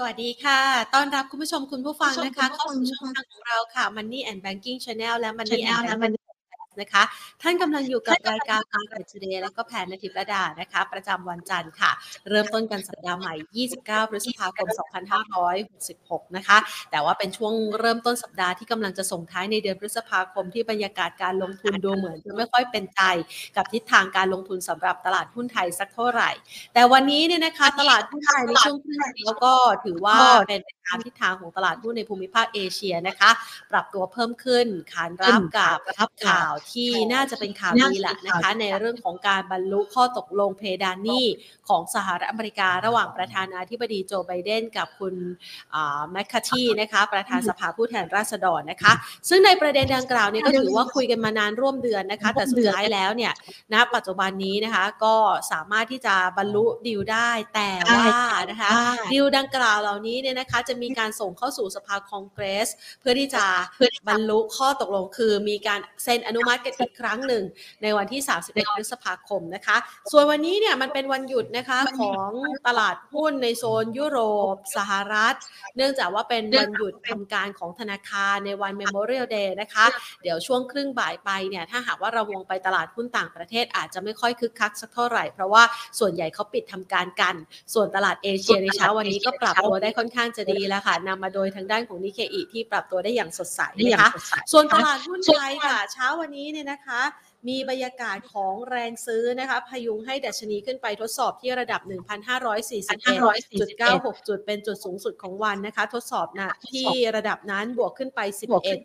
สวัสดีค่ะ ต้อนรับคุณผู้ชมคุณผู้ฟังนะคะเข้าสู่ช่องทางของเราค่ะ Money and Banking Channel และ Money and Banking นะคะ ท่านกำลังอยู่กับรายการ Market Today และก็แผนนาทิพระดานะคะ ประจำวันจันทร์ค่ะ เริ่มต้นกันสัปดาห์ใหม่ 29 พฤษภาคม 2566 นะคะ แต่ว่าเป็นช่วงเริ่มต้นสัปดาห์ที่กำลังจะส่งท้ายในเดือนพฤษภาคมที่บรรยากาศการลงทุนดูเหมือนจะไม่ค่อยเป็นใจ กับทิศทางการลงทุนสำหรับตลาดหุ้นไทยสักเท่าไหร่ แต่วันนี้เนี่ยนะคะตลาดหุ้นไทยในช่วงครึ่งแล้วก็ถือว่าเป็นไป ตามทิศทางของตลาดหุ้นในภูมิภาคเอเชียนะคะ ปรับตัวเพิ่มขึ้นขานรับกับข่าวที่น่าจะเป็นข่าวดีแหละนะคะ ในเรื่องของการบรรลุข้อตกลงเพดานหนี้ของสหรัฐอเมริการะหว่างประธานาธิบดีโจไบเดนกับคุณแมคคาทีนะคะ ประธานสภาผู้แทนราษฎรนะคะ ซึ่งในประเด็นดังกล่าวเนี่ยก็ถือว่าคุยกันมานานร่วมเดือนนะคะ แต่สุดท้ายแล้วเนี่ยณปัจจุบันนี้นะคะก็สามารถที่จะบรรลุดีลได้แต่ว่านะคะดีลดังกล่าวเหล่านี้เนี่ยนะคะจะมีการส่งเข้าสู่สภาคองเกรส เพื่อที่จะบรรลุข้อตกลงคือมีการเซ็นอนุมัติกันอีกครั้งหนึ่ง ในวันที่ 31 พฤษภาคมนะคะ ส่วนวันนี้เนี่ยมันเป็นวันหยุดนะคะของตลาดหุ้นในโซนยุโรป สหรัฐ เนื่องจากว่าเป็นวันหยุดทำการของธนาคารในวัน Memorial Day นะคะ เดี๋ยวช่วงครึ่งบ่ายไปเนี่ยถ้าหากว่าเราวงไปตลาดหุ้นต่างประเทศอาจจะไม่ค่อยคึกคักสักเท่าไหร่ เพราะว่าส่วนใหญ่เขาปิดทำการกัน ส่วนตลาดเอเชียในเช้าวันนี้ก็ปรับตัวได้ค่อนข้างจะดีแล้วค่ะนำมาโดยทางด้านของนิเคอีที่ปรับตัวได้อย่างสดใสนะคะส่วนตลาดหุ้นไทยค่ะ เช้าวันนี้เนี่ยนะคะ มีบรรยากาศของแรงซื้อนะคะพยุงให้ดัชนีขึ้นไปทดสอบที่ระดับ 1,541.96 จุดเป็นจุดสูงสุดของวันนะคะ ทดสอบนะที่ระดับนั้นบวกขึ้นไป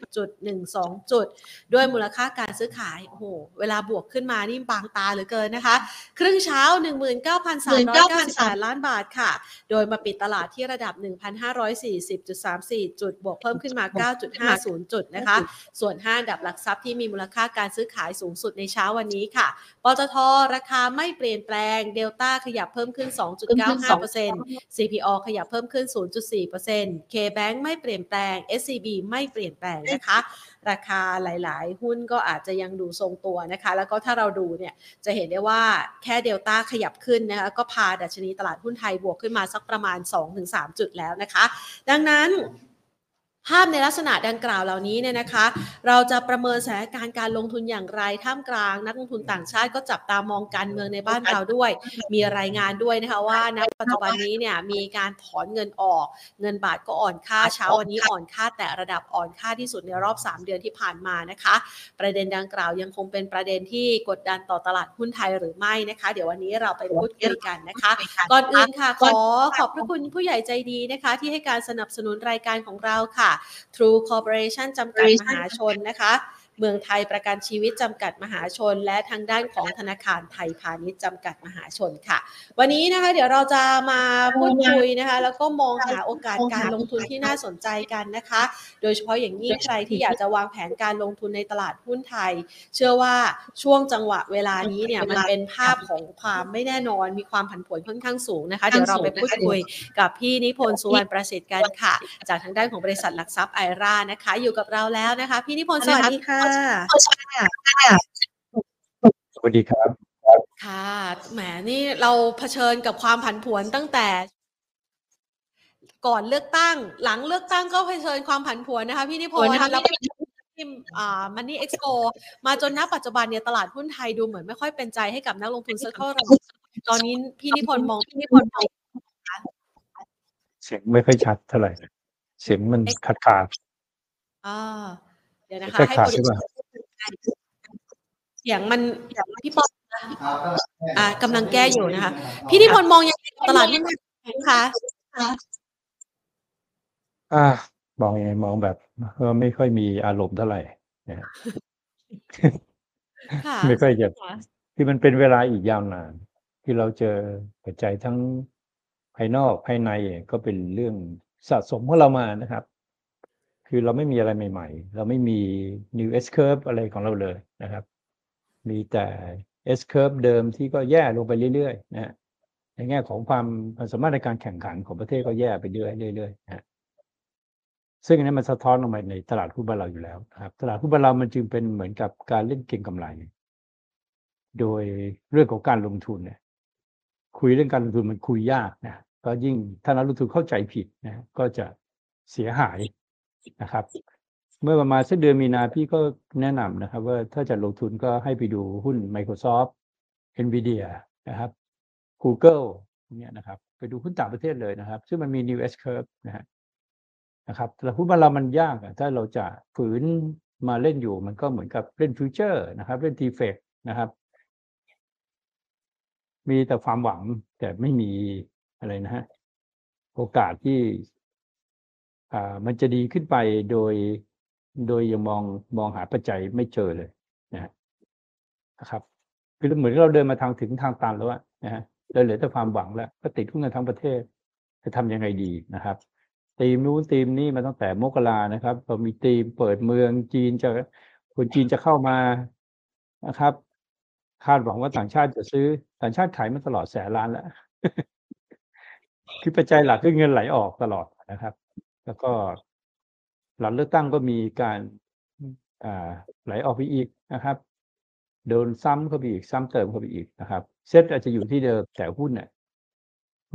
11.12 จุด ด้วยมูลค่าการซื้อขายโอ้โหเวลาบวกขึ้นมานี่บางตาเหลือเกินนะคะ ครึ่งเช้า 19,398ล้านบาทค่ะ โดยมาปิดตลาดที่ระดับ 1,540.34 จุด บวกเพิ่มขึ้นมา 9.50 จุดนะคะ ส่วน 5 ดับหลักทรัพย์ที่มีมูลค่าการซื้อขายสูงสุดในเช้าวันนี้ค่ะ ปตทราคาไม่เปลี่ยนแปลง เดลต้าขยับเพิ่มขึ้น 2.95% CPO ขยับเพิ่มขึ้น 0.4% KBank ไม่เปลี่ยนแปลง SCB ไม่เปลี่ยนแปลงนะคะ ราคาหลาย ๆ หุ้นก็อาจจะยังดูทรงตัวนะคะ แล้วก็ถ้าเราดูเนี่ยจะเห็นได้ว่าแค่เดลต้าขยับขึ้นนะคะก็พาดัชนีตลาดหุ้นไทยบวกขึ้นมาสักประมาณ 2-3 จุดแล้วนะคะ ดังนั้น ภาพในลักษณะดังกล่าวเหล่านี้เนี่ยนะคะ เราจะประเมินสถานการณ์การลงทุนอย่างไรท่ามกลาง นักลงทุนต่างชาติก็จับตามองการเมืองในบ้านเราด้วย มีรายงานด้วยนะคะว่าณปัจจุบันนี้เนี่ยมีการถอนเงินออก เงินบาทก็อ่อนค่าเช้าวันนี้อ่อนค่าแต่ระดับอ่อนค่าที่สุดในรอบ 3 เดือนที่ผ่านมานะคะ ประเด็นดังกล่าวยังคงเป็นประเด็นที่กดดันต่อตลาดหุ้นไทยหรือไม่นะคะ เดี๋ยววันนี้เราไปพูดคุยกันนะคะ ก่อนอื่นค่ะขอขอบพระคุณผู้ใหญ่ใจดีนะคะ ที่ให้การสนับสนุนรายการของเราค่ะ True Corporation จำกัดมหาชนนะคะ เมืองไทยประกันชีวิตจำกัดมหาชน และทางด้านของธนาคารไทยพาณิชย์จำกัดมหาชนค่ะ วันนี้นะคะ เดี๋ยวเราจะมาพูดคุยนะคะ แล้วก็มองหาโอกาสการลงทุนที่น่าสนใจกันนะคะ โดยเฉพาะอย่างยิ่งใครที่อยากจะวางแผนการลงทุนในตลาดหุ้นไทย เชื่อว่าช่วงจังหวะเวลานี้เนี่ยมันเป็นภาพของความไม่แน่นอนมีความผันผวนค่อนข้างสูงนะคะ เดี๋ยวเราไปพูดคุยกับพี่นิพนธ์สุวรรณประสิทธิ์กันค่ะ จากทางด้านของบริษัทหลักทรัพย์ไอรานะคะ อยู่กับเราแล้วนะคะ พี่นิพนธ์สวัสดีค่ะสวัสดีครับ ค่ะแหมนี่เราเผชิญกับความผันผวนตั้งแต่ ก่อนเลือกตั้ง หลังเลือกตั้งก็เผชิญความผันผวนนะคะพี่นิพนธ์แล้วก็ทีมอ่ามันนี่เอ็กซ์โปมาจนณปัจจุบันเนี่ยตลาดหุ้นไทยดูเหมือนไม่ค่อยเป็นใจให้กับนักลงทุนสักเท่าไหร่ตอนนี้พี่นิพนธ์มองพี่นิพนธ์มองเสียงไม่ค่อยชัดเท่าไหร่ เสียงมันขาดขาดอ่า เดี๋ยวนะคะแค่ให้ขาดคนใช่ป่ะเสียงมันพี่ปออ่ากำลังแก้อยู่นะคะ พี่นิพนธ์มองยังไงกับตลาดหุ้นไทยคะอ่ามองยังไงมองแบบเออไม่ค่อยมีอารมณ์เท่าไหร่นะฮะค่ะไม่ค่อยจะคือมันเป็นเวลาอีกยาวนาน ที่เราเจอปัจจัยทั้งภายนอกภายในก็เป็นเรื่องสะสมของเรามานะครับ คือเราไม่มีอะไรใหม่ๆ เราไม่มี new S curve อะไรของเราเลยนะครับ มีแต่ S curve เดิมที่ก็แย่ลงไปเรื่อยๆนะฮะในแง่ของความสามารถในการแข่งขันของประเทศก็แย่ไปเรื่อยๆเรื่อยๆนะซึ่งอันนี้มันสะท้อนออกมาในตลาดหุ้นบ้านเราอยู่แล้วนะครับ ตลาดหุ้นบ้านเรามันจึงเป็นเหมือนกับการเล่นเก็งกำไร โดยเรื่องของการลงทุนเนี่ย คุยเรื่องการลงทุนมันคุยยากนะก็ยิ่งถ้านักลงทุนเข้าใจผิดนะ ก็จะเสียหาย นะครับ เมื่อประมาณสักเดือนมีนาพี่ก็แนะนำนะครับ ว่าถ้าจะลงทุนก็ให้ไปดูหุ้น Microsoft Nvidia นะครับ Google เนี่ยนะครับ ไปดูหุ้นต่างประเทศเลยนะครับ ซึ่งมันมี New S curve นะฮะนะครับแต่หุ้นบ้านเรามันยากอะถ้าเราจะฝืนมาเล่นอยู่ มันก็เหมือนกับเล่นฟิวเจอร์นะครับ เล่นทีเฟกนะครับ มีแต่ความหวังแต่ไม่มีอะไรนะฮะโอกาสที่ มันจะดีขึ้นไปโดยโดยยังมองมองหาปัจจัยไม่เจอเลยนะนะครับคือเหมือนเราเดินมาทางถึงทางตันแล้วนะฮะเราเหลือแต่ความหวังแล้ว ก็ติดหุ้นกันทั้งประเทศ จะทำยังไงดีนะครับทีมนู้นทีมนี้มาตั้งแต่มกรานะครับเรามีทีมเปิดเมืองจีนจะคนจีนจะเข้ามานะครับ คาดหวังว่าต่างชาติจะซื้อต่างชาติขายมาตลอดแสนล้านแล้วคือปัจจัยหลักคือเงินไหลออกตลอดนะครับ แล้วก็หลังเลือกตั้งก็มีการไหลออกไปอีกนะครับโดนซ้ำเข้าไปอีก ซ้ำเติมเข้าไปอีกนะครับ เซ็ตอาจจะอยู่ที่เดิมแต่หุ้นเนี่ย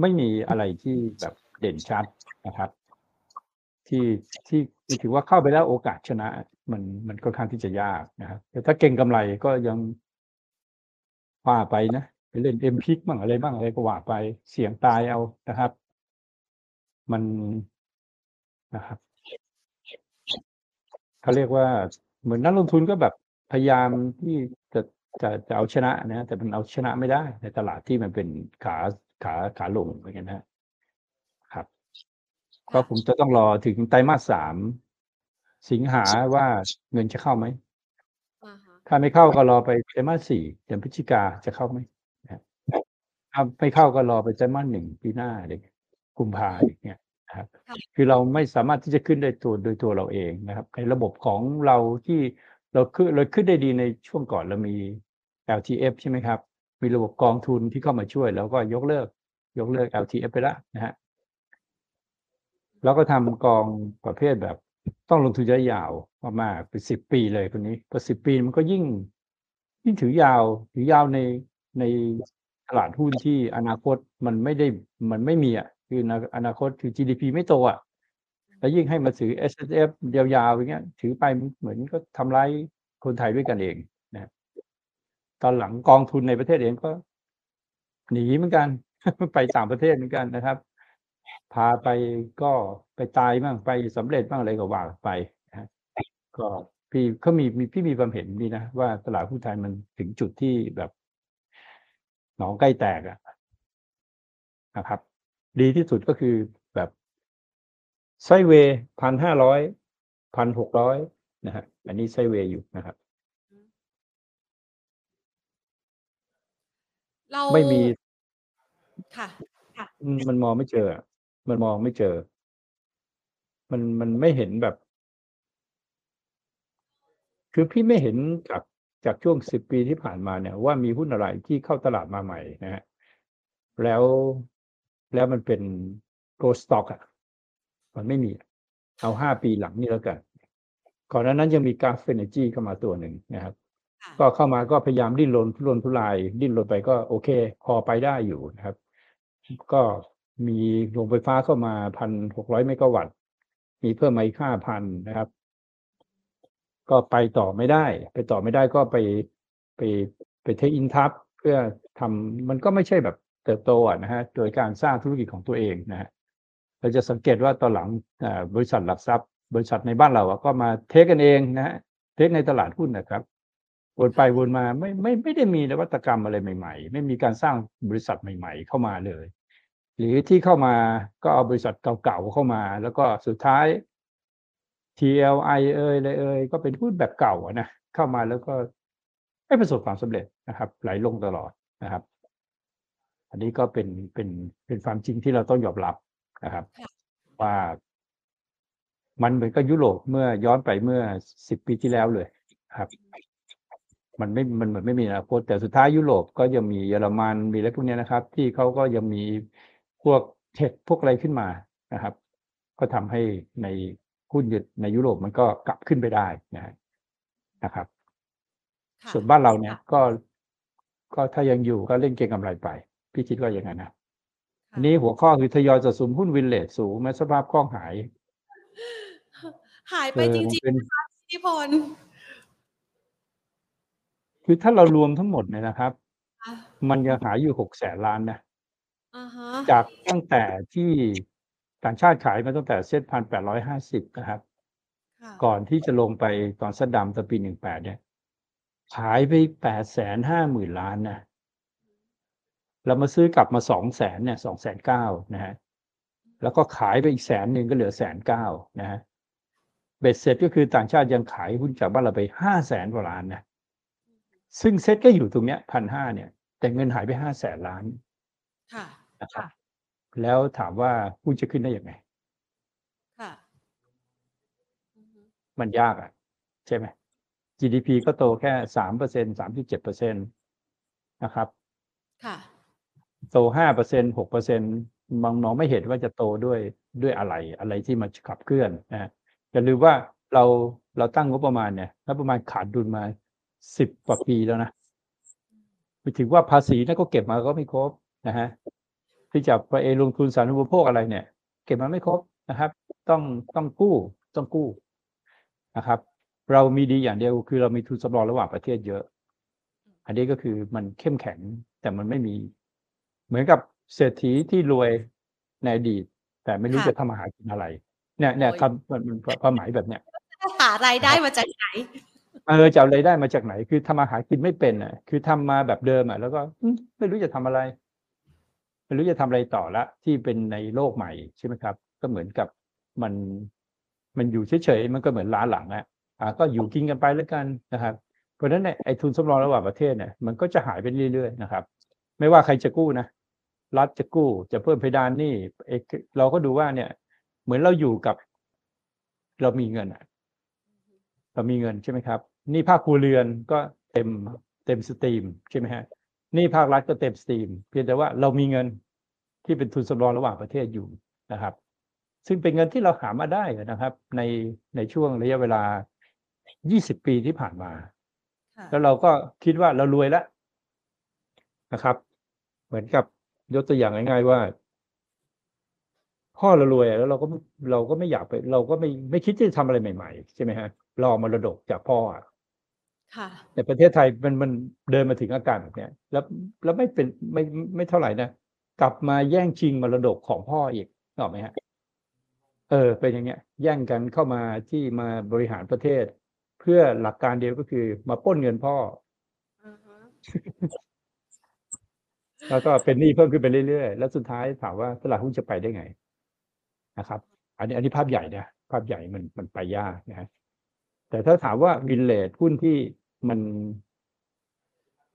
ไม่มีอะไรที่แบบเด่นชัดนะครับที่ที่ที่ถือว่าเข้าไปแล้วโอกาสชนะ มันมันค่อนข้างที่จะยากนะครับแต่ถ้าเก่งกำไรก็ยังว่าไปนะไปเล่นเอ็มพิกบ้างอะไรบ้างอะไรก็ว่าไปเสี่ยงตายเอานะครับ มัน นะครับเขาเรียกว่าเหมือนนักลงทุนก็แบบพยายามที่จะจะจะเอาชนะนะแต่มันเอาชนะไม่ได้ ในตลาดที่มันเป็นขาขาขาลงเหมือนกันนะครับ ก็ผมจะต้องรอถึงไตรมาสสามสิงหาว่าเงินจะเข้าไหมอ่าฮะถ้าไม่เข้าก็รอไปไตรมาสสี่เดือนพฤศจิกาจะเข้าไหมนะครับถ้าไม่เข้าก็รอไปไตรมาสหนึ่งปีหน้าเด็กกุมภาอย่างเงี้ย นะครับคือเราไม่สามารถที่จะขึ้นได้ตัวโดยตัวเราเองนะครับ ในระบบของเราที่เราขึ้นเราขึ้นได้ดีในช่วงก่อนเรามี LTF ใช่ไหมครับ มีระบบกองทุนที่เข้ามาช่วย แล้วก็ยกเลิก ยกเลิก LTF ไปแล้วนะฮะแล้วก็ทำกองประเภทแบบ ต้องลงทุนระยะยาวมากๆเป็นสิบปีเลยคนนี้พอสิบปีมันก็ยิ่งยิ่งถือยาวถือยาวในในตลาดหุ้นที่อนาคตมันไม่ได้มันไม่มีอะ คืออนาอนาคตคือ GDP ไม่โตอะแล้วยิ่งให้มาถือ S F ยาวๆอย่างเงี้ย ถือไปเหมือนก็ทำร้ายคนไทยด้วยกันเองนะตอนหลังกองทุนในประเทศเองก็หนีเหมือนกัน ไปต่างประเทศเหมือนกันนะครับ พาไปก็ไปตายบ้างไปสำเร็จบ้างอะไรก็ว่าไปนะก็พี่เขามีมีพี่มีความเห็นดีนะว่าตลาดหุ้นไทยมันถึงจุดที่แบบหนองใกล้แตกอะนะครับ ดีที่สุดก็คือแบบไซเวย์พันห้าร้อยพันหกร้อยนะฮะอันนี้ไซเวย์อยู่นะครับเราไม่มีค่ะอืมมันมองไม่เจออะมันมองไม่เจอ มันมันไม่เห็นแบบ คือพี่ไม่เห็นจากจากช่วงสิบปีที่ผ่านมาเนี่ย ว่ามีหุ้นอะไรที่เข้าตลาดมาใหม่นะฮะแล้ว แล้วมันเป็น growth stock อะมันไม่มีอะเอาห้าปีหลังนี่แล้วกันก่อนหน้านั้นยังมีกราฟเฟนจีเข้ามาตัวหนึ่งนะครับค่ะก็เข้ามาก็พยายามดิ้นรนทุรนทุราย ดิ้นรนไปก็โอเค พอไปได้อยู่นะครับ ก็มีโรงไฟฟ้าเข้ามาพันหกร้อยเมกะวัตต์ มีเพิ่มมาอีกห้าพันนะครับ ก็ไปต่อไม่ได้ ไปต่อไม่ได้ก็ไปไปไปเทคอินทับเพื่อทำมันก็ไม่ใช่แบบ เติบโตนะฮะโดยการสร้างธุรกิจของตัวเองนะฮะเราจะสังเกตว่าตอนหลังบริษัทหลักทรัพย์ บริษัทในบ้านเราอะก็มาเทคกันเองนะฮะเทคในตลาดหุ้นนะครับวนไปวนมาไม่ไม่ไม่ได้มีนวัตกรรมอะไรใหม่ ๆ ไม่มีการสร้างบริษัทใหม่ ๆ เข้ามาเลย หรือที่เข้ามาก็เอาบริษัทเก่าๆเข้ามา แล้วก็สุดท้าย TLI เอ่ยอะไรเอ่ยก็เป็นหุ้นแบบเก่านะเข้ามาแล้วก็ไม่ประสบความสำเร็จนะครับ ไหลลงตลอดนะครับ อันนี้ก็เป็นเป็นเป็นความจริงที่เราต้องยอมรับนะครับ ว่ามันเหมือนกับยุโรปเมื่อย้อนไปเมื่อสิบปีที่แล้วเลยครับ มันไม่มันเหมือนไม่มีอนาคตแต่สุดท้ายยุโรปก็ยังมีเยอรมันมีอะไรพวกเนี้ยนะครับ ที่เขาก็ยังมีพวกเทคพวกอะไรขึ้นมานะครับ ก็ทำให้ในหุ้นในยุโรปมันก็กลับขึ้นไปได้นะฮะนะครับค่ะส่วนบ้านเราเนี่ยค่ะก็ก็ถ้ายังอยู่ก็เล่นเก็งกำไรไป พี่คิดว่าอย่างนั้นนะค่ะอันนี้หัวข้อคือทยอยสะสมหุ้นวินเลจสูงแม้สภาพคล่องหาย หายเอไปอจมันริงเป็นๆนะคะพี่นิพนธ์คือถ้าเรารวมทั้งหมดเนี่ยนะครับค่ะมันยังหายอยู่หกแสนล้านนะอะฮะจากตั้งแต่ที่ต่างชาติขายมาตั้งแต่เซ็ตพันแปดร้อยห้าสิบนะครับค่ะก่อนที่จะลงไปตอนซัดดำตอนปีหนึ่งแปดเนี่ย ขายไปแปดแสนห้าหมื่นล้านนะ เรามาซื้อกลับมาสองแสนเนี่ยสองแสนเก้านะฮะแล้วก็ขายไปอีกแสนหนึ่งก็เหลือแสนเก้านะฮะเบ็ดเสร็จก็คือต่างชาติยังขายหุ้นจากบ้านเราไปห้าแสนกว่าล้านนะซึ่งเซ็ตก็อยู่ตรงเนี้ยพันห้าเนี่ย แต่เงินหายไปห้าแสนล้านค่ะนะครับแล้วถามว่าหุ้นจะขึ้นได้ยังไงค่ะอือฮึมันยากอะ ใช่ไหม GDP ก็โตแค่สามเปอร์เซ็นสามจุดเจ็ดเปอร์เซ็นตนะครับ ค่ะ โตห้าเปอร์เซ็นหกเปอร์เซ็นมองน้องไม่เห็นว่าจะโตด้วยด้วยอะไรอะไรที่มาขับเคลื่อนนะฮะอย่าลืมว่าเราเราตั้งงบประมาณเนี่ยงบประมาณขาดดุลมาสิบกว่าปีแล้วนะไปถึงว่าภาษีนั่นก็เก็บมาก็ไม่ครบนะฮะที่จะไปลงทุนสาธารณูปโภคอะไรเนี่ย เก็บมาไม่ครบนะครับ ต้องต้องกู้ต้องกู้นะครับ เรามีดีอย่างเดียวคือเรามีทุนสำรองระหว่างประเทศเยอะ อันนี้ก็คือมันเข้มแข็งแต่มันไม่มี เหมือนกับเศรษฐีที่รวยในอดีต แต่ไม่รู้ค่ะจะทำอาหารกินอะไร เนี่ยเนี่ยโอ้ยคำมันมันความหมายแบบเนี้ยหารายได้มาจากไหนเออจะเอารายได้มาจากไหน คือทำอาหารกินไม่เป็นอะ คือทำมาแบบเดิมอะ แล้วก็อืมไม่รู้จะทำอะไร ไม่รู้จะทำอะไรต่อละ ที่เป็นในโลกใหม่ใช่ไหมครับ ก็เหมือนกับมันมันอยู่เฉยๆมันก็เหมือนล้าหลังอะอ่าก็อยู่กินกันไปแล้วกันนะครับ เพราะฉะนั้นเนี่ยไอ้ทุนสำรองระหว่างประเทศเนี่ยมันก็จะหายไปเรื่อยๆนะครับ ไม่ว่าใครจะกู้นะ รัฐจะกู้ จะเพิ่มเพดานหนี้เอยเราก็ดูว่าเนี่ย เหมือนเราอยู่กับ เรามีเงินอะเรามีเงินใช่ไหมครับหนี้ภาคครัวเรือนก็เต็มเต็ม stream ใช่ไหมฮะหนี้ภาครัฐก็เต็ม stream เพียงแต่ว่าเรามีเงินที่เป็นทุนสำรองระหว่างประเทศอยู่นะครับ ซึ่งเป็นเงินที่เราหามาได้นะครับ ในในช่วงระยะเวลา 20 ปีที่ผ่านมาค่ะแล้วเราก็คิดว่าเรารวยแล้วนะครับ เหมือนกับ ยกตัวอย่างง่าย ๆ ว่า พ่อเรารวยอะแล้วเราก็เราก็ไม่อยากไป เราก็ไม่ไม่คิดที่จะทำอะไรใหม่ๆ ใช่ไหมฮะรอมรดกจากพ่ออะค่ะ แต่ประเทศไทยมันมันเดินมาถึงอาการแบบเนี้ยแล้วแล้วไม่เป็นไม่ไม่เท่าไหร่นะกลับมาแย่งชิงมรดกของพ่ออีกนึกออกไหมฮะเออเป็นอย่างเงี้ย แย่งกันเข้ามาที่มาบริหารประเทศ เพื่อหลักการเดียวก็คือมาปล้นเงินพ่ออือฮึ แล้วก็เป็นหนี้เพิ่มขึ้นไปเรื่อยๆ แล้วสุดท้ายถามว่าตลาดหุ้นจะไปได้ไงนะครับ อันนี้อันนี้ภาพใหญ่นะภาพใหญ่มันมันไปยากนะฮะแต่ถ้าถามว่าวินเลทหุ้นที่มัน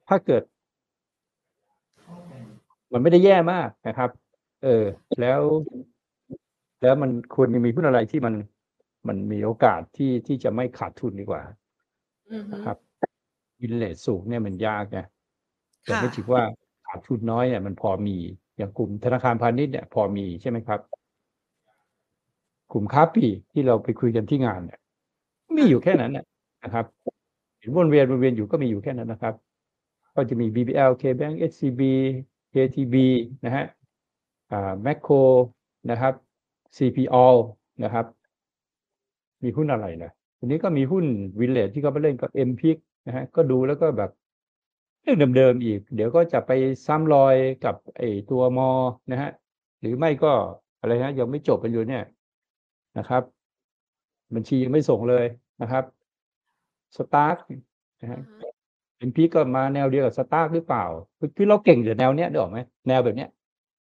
ถ้าเกิด มันไม่ได้แย่มากนะครับ เออ แล้ว แล้วมันควรจะมีหุ้นอะไรที่มันมันมีโอกาสที่ที่จะไม่ขาดทุนดีกว่าอือฮึนะครับวินเลทสูงเนี่ยมันยากนะแต่ค่ะไม่ถือว่าขาดทุนน้อยเนี่ยมันพอมี อย่างกลุ่มธนาคารพาณิชย์เนี่ยพอมีใช่ไหมครับ กลุ่มค้าปลีกที่เราไปคุยกันที่งานเนี่ยมีอยู่แค่นั้นนะครับเห็นวนเวียนวนเวียนอยู่ก็มีอยู่แค่นั้นนะครับ ก็จะมี BBL KBank SCB KTB นะฮะอ่า Macro นะครับ CPO นะครับ มีหุ้นอะไรนะทีนี้ก็มีหุ้นวิลเลจที่เขาไปเล่นกับ m p i c นะฮะก็ดูแล้วก็แบบ เรื่องเดิมๆอีก เดี๋ยวก็จะไปซ้ำรอยกับไอ้ตัวมอนะฮะหรือไม่ก็อะไรนะยังไม่จบกันอยู่เนี่ยนะครับ บัญชียังไม่ส่งเลยนะครับสตาร์ทนะอืฮะอฮึเอ็นพีก็มาแนวเดียวกับสตาร์ทหรือเปล่าคือคือเราเก่งอยู่แนวเนี้ยนึกออกไหมแนวแบบเนี้ย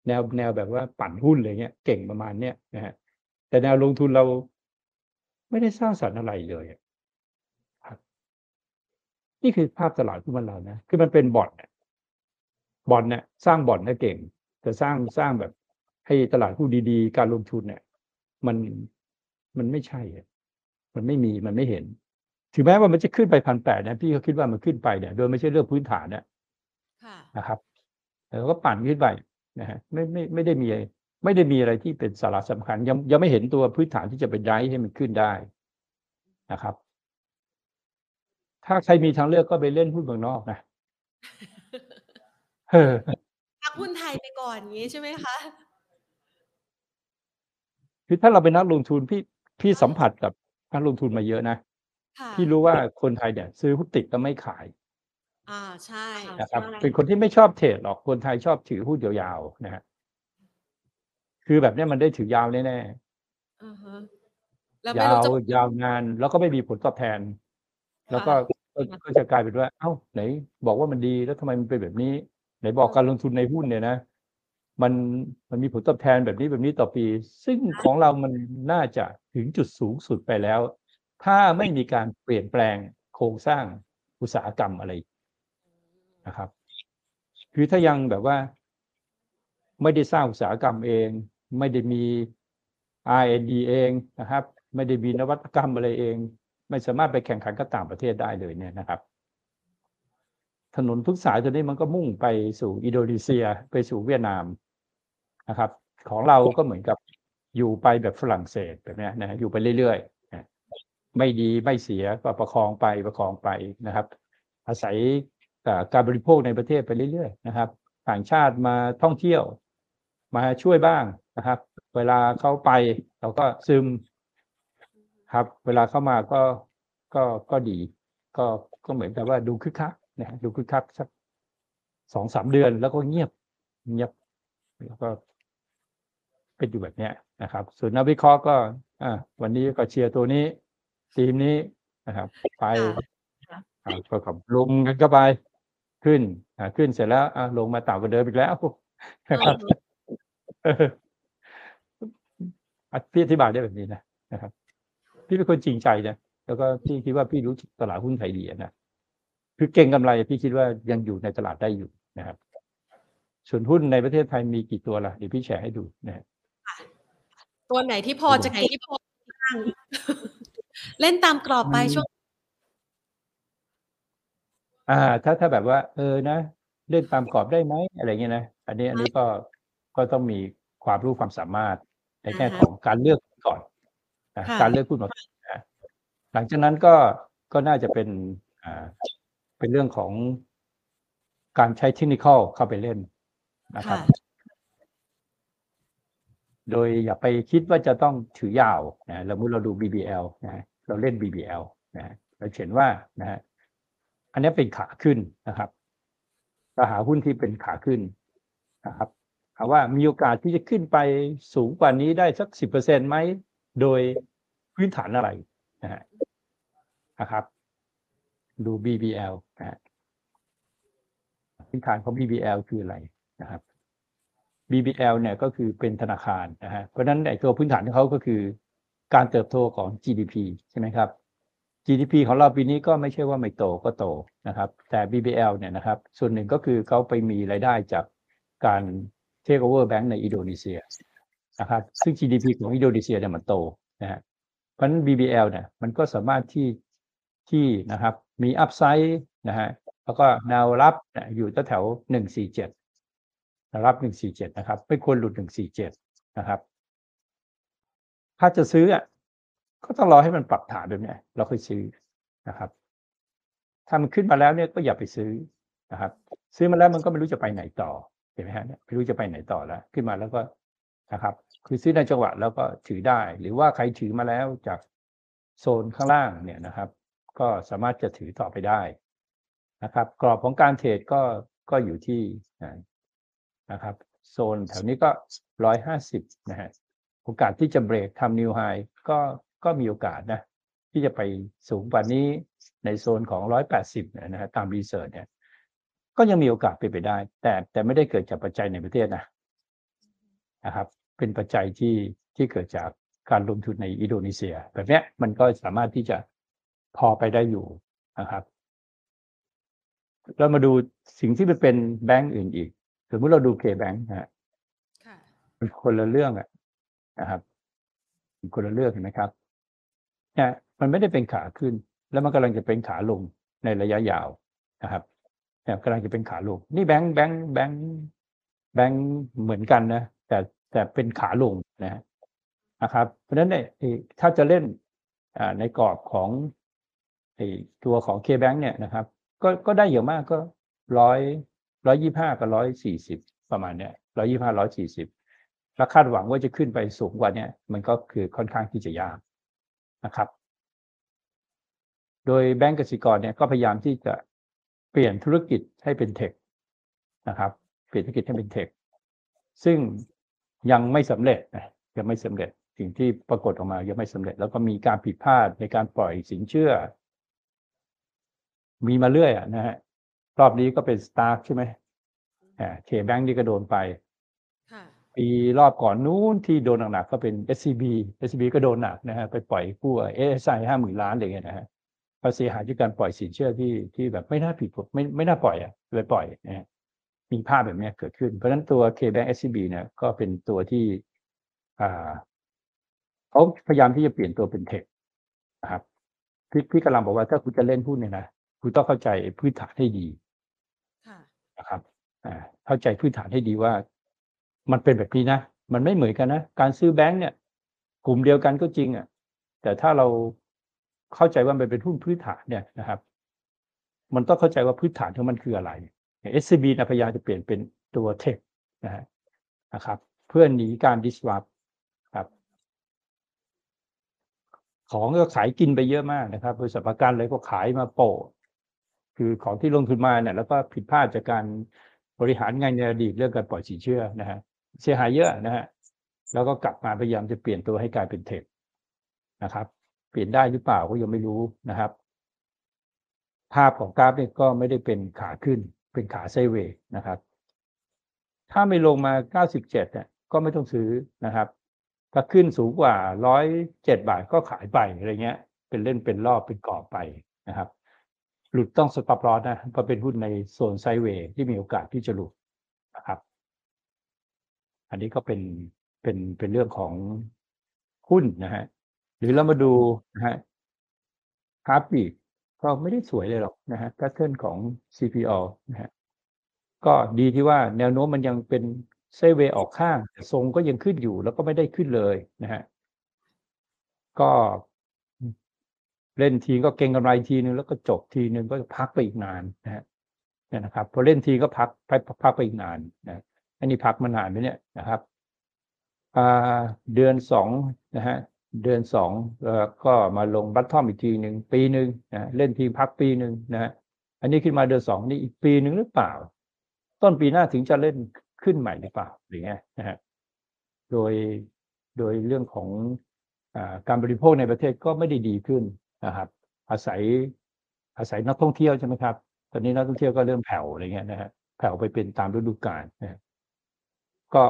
แนวแนวแบบว่าปั่นหุ้นอะไรเงี้ยเก่งประมาณเนี้ยนะฮะแต่แนวลงทุนเราไม่ได้สร้างสรรค์อะไรเลยอะครับ นี่คือภาพตลาดหุ้นบ้านเรานะคือมันเป็นบ่อนอะบ่อนเนี่ยสร้างบ่อนได้เก่ง แต่สร้างสร้างแบบ ให้ตลาดหุ้นดีๆ การลงทุนเนี่ย มันมันไม่ใช่อะมันไม่มีมันไม่เห็น ถึงแม้ว่ามันจะขึ้นไปพันแปดนะพี่ก็คิดว่ามันขึ้นไปเนี่ย โดยไม่ใช่เรื่องพื้นฐานเนี่ยค่ะนะครับแต่เราก็ปั่นขึ้นไปนะฮะไม่ไม่ไม่ได้มีอะไรไม่ได้มีอะไรที่เป็นสาระสำคัญ ยังยังไม่เห็นตัวพื้นฐานที่จะเป็นย้ายให้มันขึ้นได้นะครับ ถ้าใครมีทางเลือกก็ไปเล่นหุ้นเมืองนอกนะเออพักหุ้นไทยไปก่อนอย่างงี้ใช่ไหมคะคือถ้าเราเป็นนักลงทุนพี่พี่สัมผัสกับนักลงทุนมาเยอะนะค่ะพี่รู้ว่าคนไทยเนี่ยซื้อหุ้นติดแล้วไม่ขาย อ่าใช่นะครับใช่เป็นคนที่ไม่ชอบเทรดหรอกคนไทยชอบถือหุ้นยาวๆนะฮะคือแบบเนี้ยมันได้ถือยาวแน่อือฮะแล้วๆไม่ยารู้วจะยาวนานแล้วก็ไม่มีผลตอบแทน แล้วก็ ก็ก็จะกลายเป็นว่า เอ้า ไหน บอกว่ามันดีแล้วทำไมมันเป็นแบบนี้ ไหนบอกการลงทุนในหุ้นเนี่ยนะ มันมันมีผลตอบแทนแบบนี้แบบนี้ต่อปี ซึ่งของเรามันน่าจะถึงจุดสูงสุดไปแล้ว ถ้าไม่มีการเปลี่ยนแปลงโครงสร้างอุตสาหกรรมอะไรนะครับ คือถ้ายังแบบว่า ไม่ได้สร้างอุตสาหกรรมเอง ไม่ได้มี R&D เองนะครับ ไม่ได้มีนวัตกรรมอะไรเอง ไม่สามารถไปแข่งขันกับต่างประเทศได้เลยเนี่ยนะครับ ถนนทุกสายตัวนี้มันก็มุ่งไปสู่อินโดนีเซียไปสู่เวียดนามนะครับ ของเราก็เหมือนกับอยู่ไปแบบฝรั่งเศสแบบนี้นะอยู่ไปเรื่อยๆไม่ดีไม่เสียก็ประคองไปประคองไปนะครับ อาศัยการบริโภคในประเทศไปเรื่อยๆนะครับ ต่างชาติมาท่องเที่ยว มาช่วยบ้างนะครับ เวลาเขาไปเราก็ซึม ครับ เวลาเข้ามาก็ก็ก็ดี ก็ก็เหมือนกับว่าดูคึกคักนะฮะดูคึกคักสักสองสามเดือนแล้วก็เงียบ เงียบแล้วก็เป็นอยู่แบบเนี้ยนะครับส่วนนักวิเคราะห์ก็อ่าวันนี้ก็เชียร์ตัวนี้ ทีมนี้นะครับ ไปค่ะอ่าก็ขับลงกันก็ไปขึ้นอ่าขึ้นเสร็จแล้วอ่าลงมาต่ำกว่าเดิมอีกแล้วนะครับเอออะพี่อธิบายได้แบบนี้นะนะครับ พี่เป็นคนจริงใจนะแล้วก็พี่คิดว่าพี่รู้ตลาดหุ้นไทยดีอะนะคือเก่งกำไรพี่คิดว่ายังอยู่ในตลาดได้อยู่นะครับ ส่วนหุ้นในประเทศไทยมีกี่ตัวล่ะเดี๋ยวพี่แชร์ให้ดูนะฮะตัวไหนที่พอจะคิดบ้างเล่นตามกรอบไปอืมช่วง อ่า ถ้าถ้าแบบว่า เออนะเล่นตามกรอบได้ไหมอะไรเงี้ยนะอันนี้อันนี้ก็ก็ต้องมีความรู้ความสามารถในแง่อ่าฮะของการเลือกก่อนนะค่ะ การเลือกหุ้นมาก่อนนะหลังจากนั้นก็ก็น่าจะเป็นอ่าเป็นเรื่องของการใช้เทคนิคเข้าไปเล่นนะครับค่ะโดยอย่าไปคิดว่าจะต้องถือยาวนะเราเมื่อเราดู BBL นะฮะเราเล่น BBL นะฮะเราเห็นว่านะฮะอันนี้เป็นขาขึ้นนะครับเราหาหุ้นที่เป็นขาขึ้นนะครับถามว่ามีโอกาสที่จะขึ้นไปสูงกว่านี้ได้สักสิบเปอร์เซ็นไหม โดยพื้นฐานอะไรนะฮะนะครับ ดู BBL นะฮะพื้นฐานของ BBL คืออะไรนะครับ BBL เนี่ยก็คือเป็นธนาคารนะฮะเพราะฉะนั้นไอ้ตัวพื้นฐานของเขาก็คือ การเติบโตของ GDP ใช่ไหมครับ GDP ของเราปีนี้ก็ไม่ใช่ว่าไม่โตก็โตนะครับ แต่ BBL เนี่ยนะครับ ส่วนหนึ่งก็คือเขาไปมีรายได้จากการ take over bank ในอินโดนีเซีย นะครับ ซึ่ง GDP ของอินโดนีเซียเนี่ยมันโตนะฮะเพราะนั้น BBL เนี่ยมันก็สามารถที่ที่นะครับมี upside นะฮะแล้วก็แนวรับเนี่ยอยู่แถวหนึ่งสี่เจ็ดรับหนึ่งสี่เจ็ดนะครับ ไม่ควรหลุดหนึ่งสี่เจ็ดนะครับ ถ้าจะซื้ออะก็ต้องรอให้มันปรับฐานแบบนี้เราค่อยซื้อนะครับ ถ้ามันขึ้นมาแล้วเนี่ยก็อย่าไปซื้อนะครับ ซื้อมาแล้วมันก็ไม่รู้จะไปไหนต่อเห็นไหมฮะไม่รู้จะไปไหนต่อแล้ว ขึ้นมาแล้วก็ นะครับ คือซื้อในจังหวะแล้วก็ถือได้ หรือว่าใครถือมาแล้วจากโซนข้างล่างเนี่ยนะครับ ก็สามารถจะถือต่อไปได้นะครับ กรอบของการเทรดก็ก็อยู่ที่นะครับ โซนแถวนี้ก็ร้อยห้าสิบนะฮะโอกาสที่จะเบรกทำนิวไฮก็ก็มีโอกาสนะ ที่จะไปสูงกว่านี้ในโซนของร้อยแปดสิบนะฮะตามรีเสิร์ชเนี่ยก็ยังมีโอกาสเป็นไปได้ แต่แต่ไม่ได้เกิดจากปัจจัยในประเทศนะนะครับ เป็นปัจจัยที่ที่เกิดจากการลงทุนในอินโดนีเซีย แบบเนี้ยมันก็สามารถที่จะพอไปได้อยู่นะครับเรามาดูสิ่งที่มันเป็นแบงก์อื่นอีก สมมติเราดูเคแบงค์นะฮะค่ะมันคนละเรื่องอะนะครับมันคนละเรื่องเห็นไหมครับเนี่ยมันไม่ได้เป็นขาขึ้น แล้วมันกำลังจะเป็นขาลงในระยะยาวนะครับเนี่ยกำลังจะเป็นขาลง นี่แบงค์แบงค์แบงค์แบงค์เหมือนกันนะแต่ แต่เป็นขาลงนะนะครับ เพราะฉะนั้นเนี่ยถ้าจะเล่นในกรอบของอตัวของ K-Bank เนี่ยนะครับ ก็ก็ได้เยอะมากก็ร้อยร้อยยี่ห้ากับร้อยสี่สิบประมาณเนี้ยร้อยยี่ห้าร้อยสี่สิบแล้วคาดหวังว่าจะขึ้นไปสูงกว่าเนี้ยมันก็คือค่อนข้างที่จะยากนะครับ โดยแบงก์กสิกรเนี่ยก็พยายามที่จะเปลี่ยนธุรกิจให้เป็นเทคนะครับ เปลี่ยนธุรกิจให้เป็นเทคซึ่ง ยังไม่สำเร็จนะยังไม่สำเร็จสิ่งที่ปรากฏออกมายังไม่สำเร็จ แล้วก็มีการผิดพลาดในการปล่อยสินเชื่อ มีมาเรื่อยอะนะฮะรอบนี้ก็เป็นสตาร์ใช่ไหมอ่าเคแบงก์นี่ก็โดนไปค่ะปีรอบก่อนนู้นที่โดนหนักๆก็เป็น SCB SCB ก็โดนหนักนะฮะไปปล่อยกู้เอสไอห้าหมื่นล้านอะไรเงี้ยนะฮะภาษีหายจากการปล่อยสินเชื่อที่ที่แบบไม่น่าผิดกฎไม่ไม่น่าปล่อยอะไปปล่อยนะฮะ มีภาพแบบเนี้ยเกิดขึ้น เพราะฉะนั้นตัว KBank SCB เนี่ยก็เป็นตัวที่อ่าเขาพยายามที่จะเปลี่ยนตัวเป็นเทคนะครับพี่พี่กำลังบอกว่าถ้าคุณจะเล่นหุ้นเนี่ยนะคุณต้องเข้าใจพื้นฐานให้ดีค่ะนะครับอ่าเข้าใจพื้นฐานให้ดีว่า มันเป็นแบบนี้นะมันไม่เหมือนกันนะการซื้อแบงก์เนี่ยกลุ่มเดียวกันก็จริงอะ แต่ถ้าเราเข้าใจว่ามันเป็นหุ้นพื้นฐานเนี่ยนะครับ มันต้องเข้าใจว่าพื้นฐานของมันคืออะไร SCB นะพยายามจะเปลี่ยนเป็นตัวเทคนะฮะนะครับ เพื่อหนีการ disrupt ครับ ของก็ขายกินไปเยอะมากนะครับบริษัทประกันเลยก็ขายมาโปะคือของที่ลงทุนมาเนี่ยแล้วก็ผิดพลาดจากการบริหารงานในอดีตเรื่องการปล่อยสินเชื่อนะฮะเสียหายเยอะนะฮะแล้วก็กลับมาพยายามจะเปลี่ยนตัวให้กลายเป็นเทคนะครับ เปลี่ยนได้หรือเปล่าก็ยังไม่รู้นะครับ ภาพของกราฟเนี่ยก็ไม่ได้เป็นขาขึ้น เป็นขา sideway นะครับ ถ้าไม่ลงมา 97เนี่ยก็ไม่ต้องซื้อนะครับ ถ้าขึ้นสูงกว่า 107 บาทก็ขายไปอะไรเงี้ย เป็นเล่นเป็นรอบเป็นกรอบไปนะครับ หลุดต้อง stop loss นะเพราะเป็นหุ้นในโซน sideway ที่มีโอกาสที่จะหลุดนะครับ อันนี้ก็เป็นเป็นเป็นเรื่องของหุ้นนะฮะหรือเรามาดูนะฮะกราฟิก ก็ไม่ได้สวยเลยหรอกนะฮะ pattern ของ CPO นะฮะก็ดีที่ว่าแนวโน้มมันยังเป็น sideway ออกข้างทรงก็ยังขึ้นอยู่แล้วก็ไม่ได้ขึ้นเลยนะฮะก็เล่นทีก็เก็งกำไรทีนึงแล้วก็จบทีนึงก็พักไปอีกนานนะฮะเนี่ยนะครับพอเล่นทีก็พักพักพักไปอีกนานนะอันนี้พักมานานไหมเนี่ยนะครับอ่าเดือนสองนะฮะ เดือนสองแล้วก็มาลงบัตทอมอีกทีหนึ่งปีหนึ่งนะเล่นทีพักปีหนึ่งนะฮะอันนี้ขึ้นมาเดือนสองนี่อีกปีหนึ่งหรือเปล่า ต้นปีหน้าถึงจะเล่นขึ้นใหม่หรือเปล่าอย่างเงี้ยนะฮะโดยโดยเรื่องของอการบริโภคในประเทศก็ไม่ได้ดีขึ้นนะครับ อาศัยอาศัยนักท่องเที่ยวใช่ไหมครับ ตอนนี้นักท่องเที่ยวก็เริ่มแผ่วอะไรเงี้ยนะฮะแผ่วไปเป็นตามฤดูกาลนะก็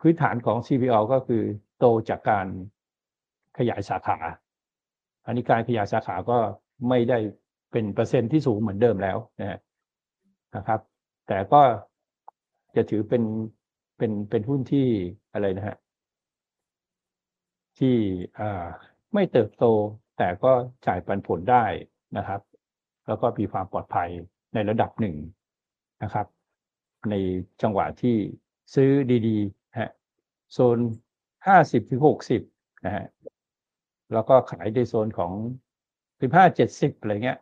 พื้นฐานของ CPO ก็คือ โตจากการขยายสาขา อันนี้การขยายสาขาก็ไม่ได้เป็นเปอร์เซ็นต์ที่สูงเหมือนเดิมแล้วนะครับ แต่ก็จะถือเป็นเป็นเป็นหุ้นที่อะไรนะฮะที่อ่าไม่เติบโตแต่ก็จ่ายปันผลได้นะครับ แล้วก็มีความปลอดภัยในระดับหนึ่งนะครับ ในจังหวะที่ซื้อดีๆฮะโซน ห้าสิบถึงหกสิบนะฮะแล้วก็ขายในโซนของสิบห้าเจ็ดสิบอะไรเงี้ย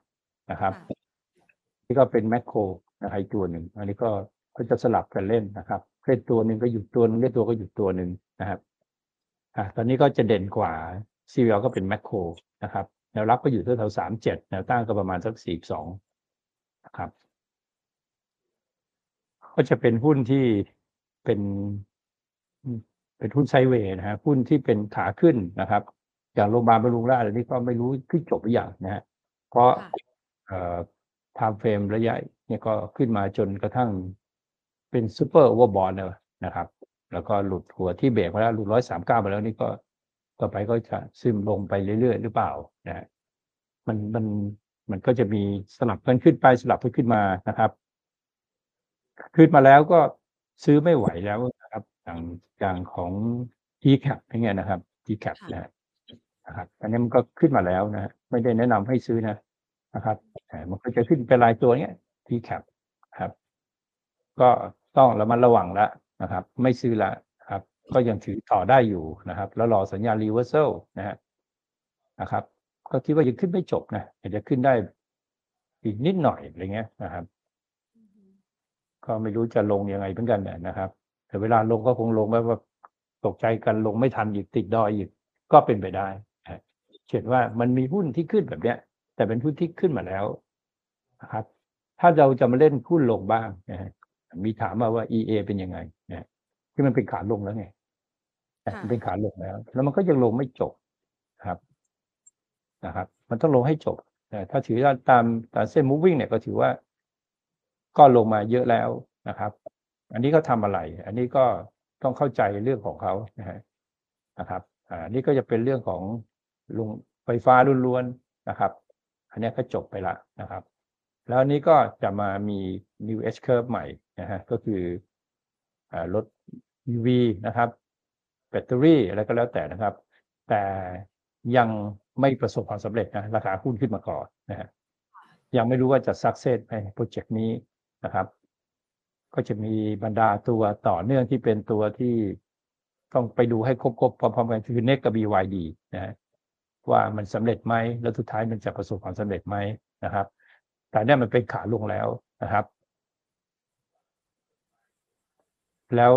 นะครับค่ะนี่ก็เป็นแมคโครนะครับอีกตัวหนึ่งอันนี้ก็ก็จะสลับกันเล่นนะครับเล่นตัวหนึ่งก็หยุดตัวหนึงเล่นตัวก็หยุดตัวหนึ่งนะครับอะตอนนี้ก็จะเด่นกว่า CVL ก็เป็นแมคโครนะครับแนวรับก็อยู่ที่แถวสามเจ็ดแนวต้านก็ประมาณสักสี่สองนะครับ ก็จะเป็นหุ้นที่เป็น เป็นหุ้นไซด์เวย์นะฮะหุ้นที่เป็นขาขึ้นนะครับอย่างโรงพยาบาลบำรุงราษฎร์อันนี้ก็ไม่รู้ขึ้นจบหรือยังนะฮะเพราะค่ะเอ่อ time frame ระยะเนี่ยก็ขึ้นมาจนกระทั่งเป็นซูเปอร์โอเวอร์บอลนะครับ แล้วก็หลุดหัวที่เบรกมาแล้วหลุดร้อยสามเก้ามาแล้วนี่ก็ต่อไปก็จะซึมลงไปเรื่อยๆหรือเปล่านะฮะมันมันมันก็จะมีสลับกันขึ้นไปสลับกันขึ้นมานะครับ ขึ้นมาแล้วก็ซื้อไม่ไหวแล้ว นะครับอย่างอย่างของ t c a p อย่างเงี้ยนะครับ t c a p ค่ะนะฮะนะครับอันนี้มันก็ขึ้นมาแล้วนะฮะไม่ได้แนะนำให้ซื้อนะนะครับแต่มันก็จะขึ้นเป็นรายตัวเนี้ย t c a p ครับ ก็ต้องระมัดระวังแล้วนะครับ ไม่ซื้อละครับ ก็ยังถือต่อได้อยู่นะครับ แล้วรอสัญญาณ reversal นะฮะนะครับ ก็คิดว่ายังขึ้นไม่จบนะอาจจะขึ้นได้อีกนิดหน่อยอะไรเงี้ยนะครับ ก็ไม่รู้จะลงยังไงเหมือนกันเนี่ยนะครับ แต่เวลาลงก็คงลงแบบว่าตกใจกันลงไม่ทันอีกติดดอยอีกก็เป็นไปได้นะเช่นว่ามันมีหุ้นที่ขึ้นแบบเนี้ย แต่เป็นหุ้นที่ขึ้นมาแล้วนะครับ ถ้าเราจะมาเล่นหุ้นลงบ้างนะฮะมีถามมาว่า EA เป็นยังไงนะที่มันเป็นขาลงแล้วไงค่ะมันเป็นขาลงแล้ว แล้วมันก็ยังลงไม่จบครับนะครับ มันต้องลงให้จบแต่ถ้าถือว่าตามตามเส้น moving เนี่ยก็ถือว่า ก็ลงมาเยอะแล้วนะครับ อันนี้เขาทำอะไร อันนี้ก็ต้องเข้าใจเรื่องของเขานะฮะนะครับอ่านี่ก็จะเป็นเรื่องของลงไฟฟ้าล้วนๆนะครับ อันเนี้ยก็จบไปละนะครับ แล้วอันนี้ก็จะมามี new S curve ใหม่นะฮะก็คืออ่ารถ EV นะครับแบตเตอรี่อะไรก็แล้วแต่นะครับ แต่ยังไม่ประสบความสำเร็จนะราคาหุ้นขึ้นมาก่อนนะฮะยังไม่รู้ว่าจะ success ไหมโปรเจกต์นี้นะครับ ก็จะมีบรรดาตัวต่อเนื่องที่เป็นตัวที่ต้องไปดูให้ครบๆพร้อมๆกันคือ NEC กับ BYD นะฮะว่ามันสำเร็จไหมแล้วสุดท้ายมันจะประสบความสำเร็จไหมนะครับ แต่เนี่ยมันเป็นขาลงแล้วนะครับ แล้ว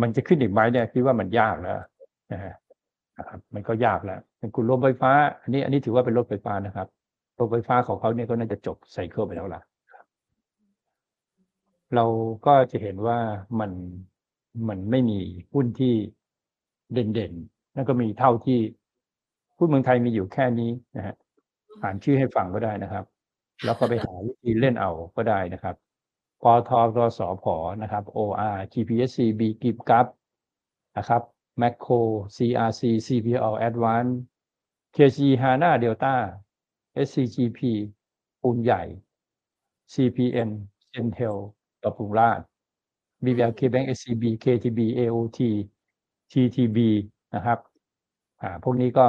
มันจะขึ้นอีกไหมเนี่ยคิดว่ามันยากแล้วนะครับ มันก็ยากแล้วเป็นกลุ่มรถไฟฟ้า อันนี้ อันนี้ถือว่าเป็นรถไฟฟ้านะครับรถไฟฟ้าของเขาเนี่ยก็น่าจะจบไซเคิลไปแล้วล่ะ เราก็จะเห็นว่ามันมันไม่มีหุ้นที่เด่นๆ นั่นก็มีเท่าที่หุ้นเมืองไทยมีอยู่แค่นี้นะฮะอ่านชื่อให้ฟังก็ได้นะครับ แล้วก็ไปหาวิธีเล่นเอาก็ได้นะครับปทรสพนะครับ OR GPSC B กิบกับนะครับ Macro CRC CPO Advance KC HANA Delta SCGP ปูนใหญ่ CPN Centel ปรับปรุงราช BBL KBank SCB KTB AOT TTB นะครับอ่าพวกนี้ก็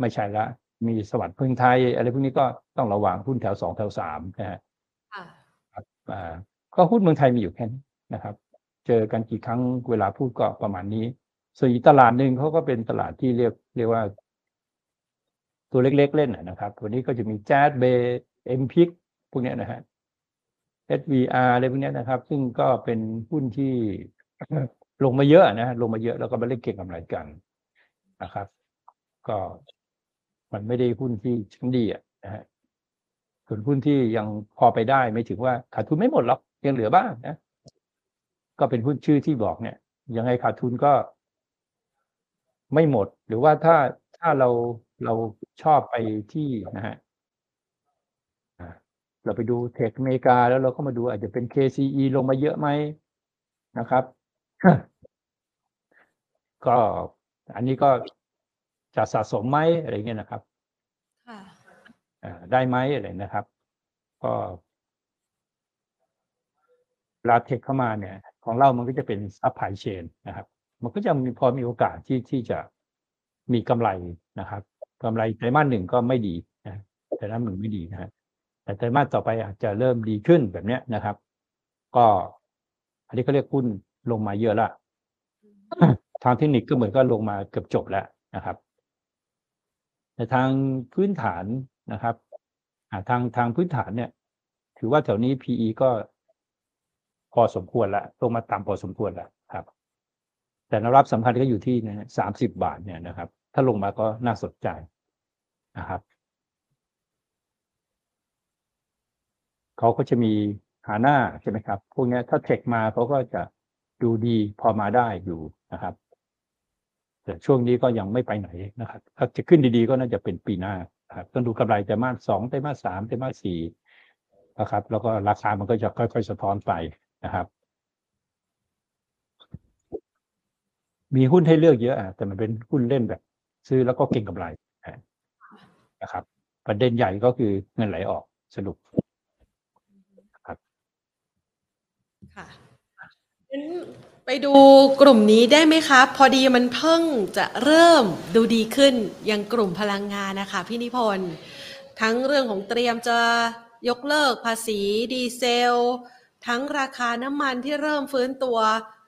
ไม่ใช่ละ มีสวัสดิ์พึ่งไทย อะไรพวกนี้ก็ต้องระวังหุ้นแถวสองแถวสามนะฮะค่ะครับอ่าก็หุ้นเมืองไทยมีอยู่แค่นี้นะครับ เจอกันกี่ครั้งเวลาพูดก็ประมาณนี้ส่วนอีกตลาดหนึ่งเขาก็เป็นตลาดที่เรียกเรียกว่า ตัวเล็กๆเล่นนะนะครับ วันนี้ก็จะมีแจ๊ดเบเอ็มพิกพวกเนี้ยนะฮะ SVR อะไรพวกเนี้ยนะครับ ซึ่งก็เป็นหุ้นที่ลงมาเยอะนะฮะลงมาเยอะแล้วก็มาเล่นเก็งกำไรกันนะครับ ก็มันไม่ได้หุ้นที่ชั้นดีอะนะฮะส่วนหุ้นที่ยังพอไปได้ไม่ถึงว่าขาดทุนไม่หมดหรอกยังเหลือบ้างนะ ก็เป็นหุ้นชื่อที่บอกเนี่ย ยังไงขาดทุนก็ไม่หมด หรือว่าถ้าถ้าเราเราชอบไปที่นะฮะอ่า เราไปดูเทคอเมริกาแล้วเราก็มาดูอาจจะเป็น KCE ลงมาเยอะไหมนะครับ ก็อันนี้ก็จะสะสมไหมอะไรเงี้ยนะครับค่ะอ่าได้ไหมอะไรนะครับ ก็เวลา tech เข้ามาเนี่ย ของเรามันก็จะเป็น supply chain นะครับ มันก็จะมีพอมีโอกาสที่ที่จะมีกำไรนะครับกำไรไตรมาสหนึ่งก็ไม่ดีนะไตรมาสหนึ่งไม่ดีนะฮะ แต่ไตรมาสต่อไปอาจจะเริ่มดีขึ้นแบบเนี้ยนะครับ ก็อันนี้เขาเรียกหุ้นลงมาเยอะละทางเทคนิคก็เหมือนก็ลงมาเกือบจบแล้วนะครับในทางพื้นฐานนะครับทางทางพื้นฐานเนี่ย ถือว่าแถวนี้ PE ก็พอสมควรละลงมาต่ำพอสมควรแล้วครับ แต่แนวรับสำคัญก็อยู่ที่สามสิบบาทเนี่ยนะครับ ถ้าลงมาก็น่าสนใจนะครับ เขาก็จะมีหาหน้าใช่ไหมครับ พวกนี้ถ้าเทคมาเขาก็จะดูดีพอมาได้อยู่นะครับ แต่ช่วงนี้ก็ยังไม่ไปไหนนะครับ ถ้าจะขึ้นดีๆก็น่าจะเป็นปีหน้าครับต้องดูกำไรไตรมาสสองไตรมาสสามไตรมาสสี่นะครับ แล้วก็ราคามันก็จะค่อยๆสะท้อนไปนะครับ มีหุ้นให้เลือกเยอะอะแต่มันเป็นหุ้นเล่นแบบ ซื้อแล้วก็เก็งกำไรนะครับ ประเด็นใหญ่ก็คือเงินไหลออกสรุป ค่ะงั้นไปดูกลุ่มนี้ได้ไหมคะ พอดีมันเพิ่งจะเริ่มดูดีขึ้นอย่างกลุ่มพลังงานนะคะพี่นิพนธ์ทั้งเรื่องของเตรียมจะยกเลิกภาษีดีเซล ทั้งราคาน้ำมันที่เริ่มฟื้นตัว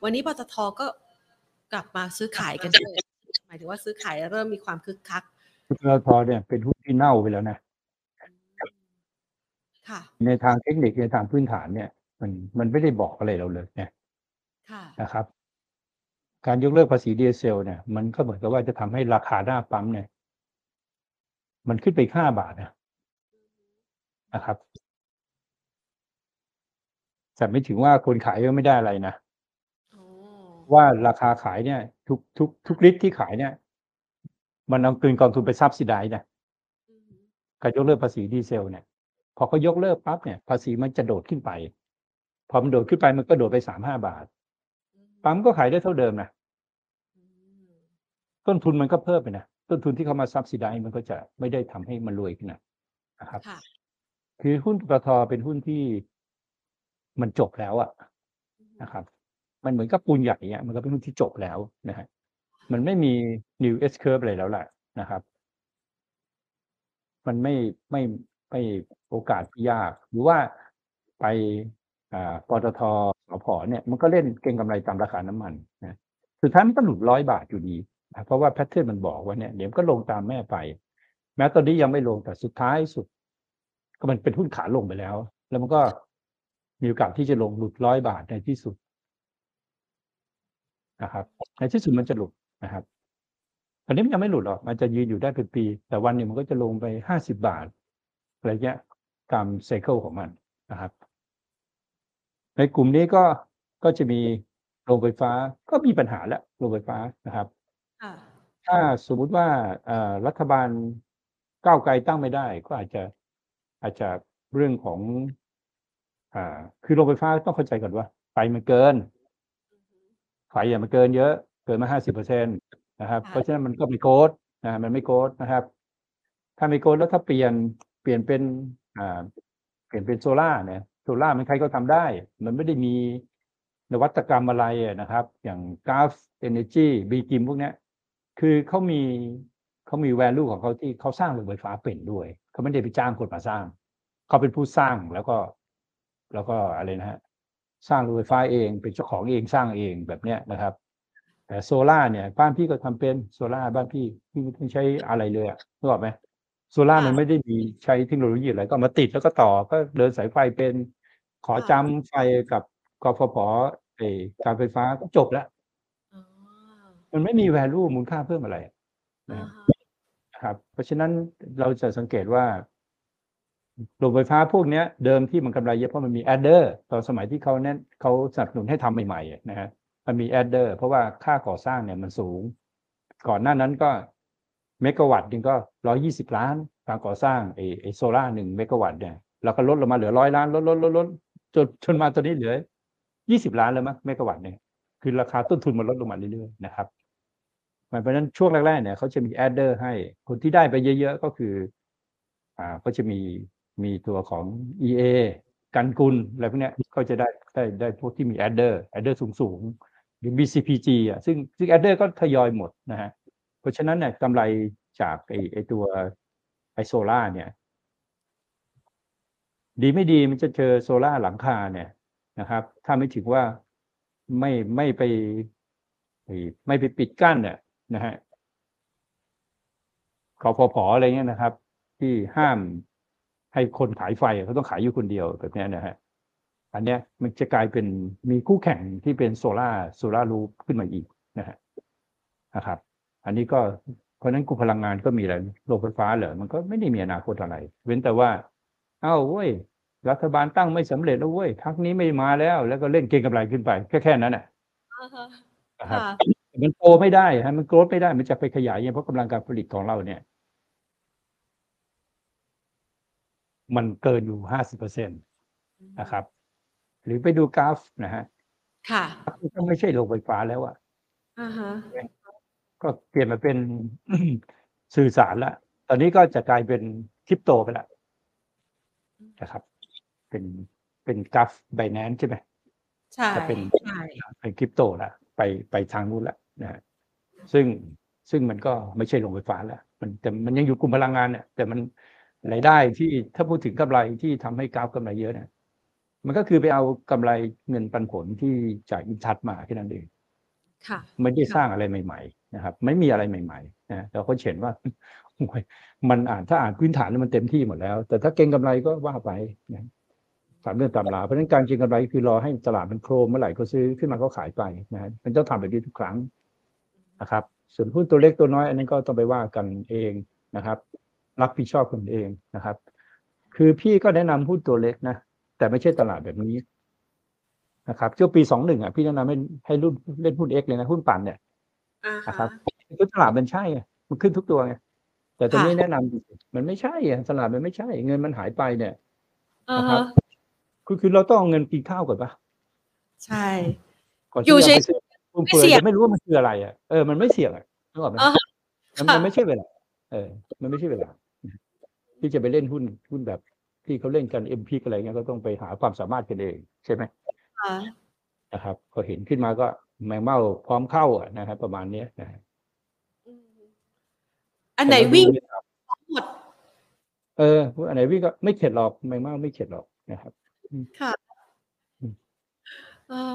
วันนี้ปตทก็กลับมาซื้อขายกันด้วยหมายถึงว่าซื้อขายเริ่มมีความคึกคักปตทเนี่ยเป็นหุ้นที่เน่าไปแล้วนะค่ะในทางเทคนิคในทางพื้นฐานเนี่ย มันมันไม่ได้บอกอะไรเราเลยเนี่ยค่ะนะครับ การยกเลิกภาษีดีเซล เนี่ย มันก็เหมือนกับว่าจะทำให้ราคาหน้าปั๊มเนี่ย มันขึ้นไปห้าบาทนะนะครับแต่ไม่ถึงว่าคนขายก็ไม่ได้อะไรนะอ๋อว่าราคาขายเนี่ย ทุกทุกทุกลิตรที่ขายเนี่ย มันเอาเกินกองทุนไปซับซิไดนะอือฮึการยกเลิกภาษีดีเซล เนี่ย พอเขายกเลิกปั๊บเนี่ย ภาษีมันจะโดดขึ้นไป พอมันโดดขึ้นไปมันก็โดดไปสามห้าบาทอือฮึปั๊มก็ขายได้เท่าเดิมนะอืมต้นทุนมันก็เพิ่มไปนะต้นทุนที่เขามาซับซิไดมันก็จะไม่ได้ทำให้มันรวยขึ้นนะนะครับค่ะคือหุ้นปตทเป็นหุ้นที่มันจบแล้วอะอือฮึนะครับ มันเหมือนกับปูนใหญ่อะมันก็เป็นหุ้นที่จบแล้วนะฮะมันไม่มี new S curve อะไรแล้วแหละนะครับ มันไม่ไม่ไม่โอกาสที่ยาก หรือว่าไปอ่า ปตทสพเนี่ยมันก็เล่นเก็งกำไรตามราคาน้ำมันนะสุดท้ายมันก็หลุดร้อยบาทอยู่ดีนะเพราะว่าแพทเทิร์นมันบอกว่าเนี่ยเดี๋ยวมันก็ลงตามแม่ไป แม้ตอนนี้ยังไม่ลงแต่สุดท้ายสุด ก็มันเป็นหุ้นขาลงไปแล้ว แล้วมันก็มีโอกาสที่จะลงหลุดร้อยบาทในที่สุดนะครับ ในที่สุดมันจะหลุดนะครับตอนนี้มันยังไม่หลุดหรอกมันจะยืนอยู่ได้เป็นปี แต่วันหนึ่งมันก็จะลงไปห้าสิบาทอะไรเงี้ยตามไซเคิลของมันนะครับ ในกลุ่มนี้ก็ก็จะมีโรงไฟฟ้าก็มีปัญหาแล้วโรงไฟฟ้านะครับค่ะถ้าสมมุติว่าเอ่อรัฐบาลก้าวไกลตั้งไม่ได้ ก็อาจจะอาจจะเรื่องของ อ่า คือโรงไฟฟ้าต้องเข้าใจก่อนว่าไฟมันเกินอือฮึไฟอย่ามันเกินเยอะ เกินมาห้าสิบเปอร์เซ็นต์นะครับค่ะเพราะฉะนั้นมันก็ไม่ growth นะมันไม่ growth นะครับ ถ้าไม่ growth แล้วถ้าเปลี่ยนเปลี่ยนเป็นอ่าเปลี่ยนเป็นโซล่าร์เนี่ย โซล่าร์มันใครก็ทำได้ มันไม่ได้มีนวัตกรรมอะไรอะนะครับ อย่างGulf Energy B.Grimm พวกเนี้ยคือเขามีเขามี value ของเขาที่เขาสร้างโรงไฟฟ้าเป็นด้วยเขาไม่ได้ไปจ้างคนมาสร้าง เขาเป็นผู้สร้างแล้วก็ แล้วก็อะไรนะฮะสร้างโรงไฟฟ้าเองเป็นเจ้าของเองสร้างเองแบบเนี้ยนะครับ แต่โซล่าร์เนี่ยบ้านพี่ก็ทำเป็นโซล่าร์บ้านพี่พี่ไม่ต้องใช้อะไรเลยอะนึกออกไหมโซล่าร์ค่ะมันไม่ได้มีใช้เทคโนโลยีอะไรก็เอามาติดแล้วก็ต่อก็เดินสายไฟเป็น ขอค่ะจำหน่ายไฟกับกฟผเออการไฟฟ้าก็จบแล้ว อ๋อมันไม่มี value มูลค่าเพิ่มอะไรอ่านะครับฮะนะครับ เพราะฉะนั้นเราจะสังเกตว่าโรงไฟฟ้าพวกเนี้ย เดิมที่มันกำไรเยอะเพราะมันมี adder ตอนสมัยที่เขาเน้นเขาสนับสนุนให้ทำใหม่ๆอะนะฮะมันมี adder เพราะว่าค่าก่อสร้างเนี่ยมันสูง ก่อนหน้านั้นก็เมกะวัตต์หนึ่งก็ร้อยยี่สิบล้านการก่อสร้างไอ้ไอ้โซล่าหนึ่งเมกะวัตต์เนี่ยแล้วก็ลดลงมาเหลือร้อยล้านลดลดลดลด จนจนมาตอนนี้เหลือยี่สิบล้านแล้วมั้งเมกะวัตต์เนี่ยคือราคาต้นทุนมันลดลงมาเรื่อยๆนะครับเพราะฉะนั้นช่วงแรกๆเนี่ยเขาจะมี adder ให้คนที่ได้ไปเยอะๆก็คืออ่าก็จะมีมีตัวของ EA กันกุลอะไรพวกเนี้ยก็จะได้ได้ได้พวกที่มี adder adder สูงๆหรือ BCPG อะซึ่งซึ่ง adder ก็ทยอยหมดนะฮะเพราะฉะนั้นเนี่ยกำไรจากไอ้ไอ้ตัวไอโซล่าเนี่ย ดีไม่ดีมันจะเจอโซล่าหลังคาเนี่ยนะครับ ถ้าไม่ถึงว่าไม่ไม่ไป ไม่ไปปิดกั้นเนี่ยนะฮะกฟผอะไรเงี้ยนะครับ ที่ห้ามให้คนขายไฟเขาต้องขายอยู่คนเดียวแบบนี้นะฮะอันเนี้ยมันจะกลายเป็นมีคู่แข่งที่เป็นโซล่าโซล่ารูปขึ้นมาอีกนะฮะนะครับ อันนี้ก็เพราะนั้นกลุ่มพลังงานก็มีอะไรโรงไฟฟ้าเหรอมันก็ไม่ได้มีอนาคตอะไร เว้นแต่ว่า อ้าเว้ยรัฐบาลตั้งไม่สำเร็จแล้วเว้ยพักนี้ไม่มาแล้ว แล้วก็เล่นเก็งกำไรขึ้นไปแค่แค่นั้นแหละอ่าฮะนะครับค่ะมันโตไม่ได้ฮะมันโกรธไม่ได้มันจะไปขยายยังเพราะกำลังการผลิตของเราเนี่ย มันเกินอยู่ห้าสิบเปอร์เซ็นตนะครับ หรือไปดูกราฟนะฮะค่ะก็ไม่ใช่โรงไฟฟ้าแล้วอะอ่าฮะก็เปลี่ยนมาเป็นสื่อสารละตอนนี้ก็จะกลายเป็นคริปโตไปละ นะครับ เป็นเป็นกราฟไบแนนใช่ไหมใช่จะเป็นใช่เป็นคริปโตละไปไปทางนู้นละนะฮะซึ่งซึ่งมันก็ไม่ใช่โรงไฟฟ้าแล้วมันแต่มันยังอยู่กลุ่มพลังงานเนี่ยแต่มันรายได้ที่ถ้าพูดถึงกำไรที่ทำให้กราฟกำไรเยอะเนี่ยมันก็คือไปเอากำไรเงินปันผลที่จากอินทัศมาแค่นั้นเองค่ะไม่ได้สร้างอะไรใหม่ ๆ นะครับ ไม่มีอะไรใหม่ ๆ นะแต่เขาเห็นว่าโอ้ย มันอ่านถ้าอ่านพื้นฐานแล้วมันเต็มที่หมดแล้ว แต่ถ้าเก็งกำไรก็ว่าไปนะสามเดือนตามลาเพราะฉะนั้นการเก็งกำไรคือรอให้ตลาดมันโครมเมื่อไหร่ก็ซื้อขึ้นมาก็ขายไปนะฮะมันต้องทำแบบนี้ทุกครั้งนะครับ ส่วนหุ้นตัวเล็กตัวน้อย อันนั้นก็ต้องไปว่ากันเองนะครับ รับผิดชอบคนเองนะครับ คือพี่ก็แนะนำหุ้นตัวเล็กนะแต่ไม่ใช่ตลาดแบบนี้นะครับช่วงปีสองหนึ่งอะพี่แนะนำให้ให้รุ่นเล่นหุ้นเอ็กเลยนะหุ้นปั่นเนี่ยอ่านะคฮะรับคือตลาดมันใช่ไงมันขึ้นทุกตัวไง แต่ตรงค่ะนี้แนะนำมันไม่ใช่อะตลาดมันไม่ใช่ เงินมันหายไปเนี่ยอ่านะครัฮะบคือคือเราต้องเอาเงินกินข้าวก่อนปะใช่ก่อนอยู่ที่จะเฉยไปซื้อฟุ่มไม่เฟือยเสี่ยงจะไม่รู้ว่ามันคืออะไรอะเออมันไม่เสี่ยงอะนึกออกไหมอ่าฮะมันค่ะมันไม่ใช่เวลาเออ มันไม่ใช่เวลาที่จะไปเล่นหุ้นหุ้นแบบ ที่เขาเล่นกันเอ็มพีอะไรเงี้ยก็ต้องไปหาความสามารถกันเอง ใช่ไหมค่ะนะครับพอเห็นขึ้นมาก็แมงเม่าพร้อมเข้าอะนะครับ ประมาณเนี้ยนะฮะอืม อันไหนแต่มาดูวิ่งเยหมด เอออันไหนวิ่งก็ไม่เข็ดหรอกแมงเม่าไม่เข็ดหรอกนะครับ ค่ะอืมเออ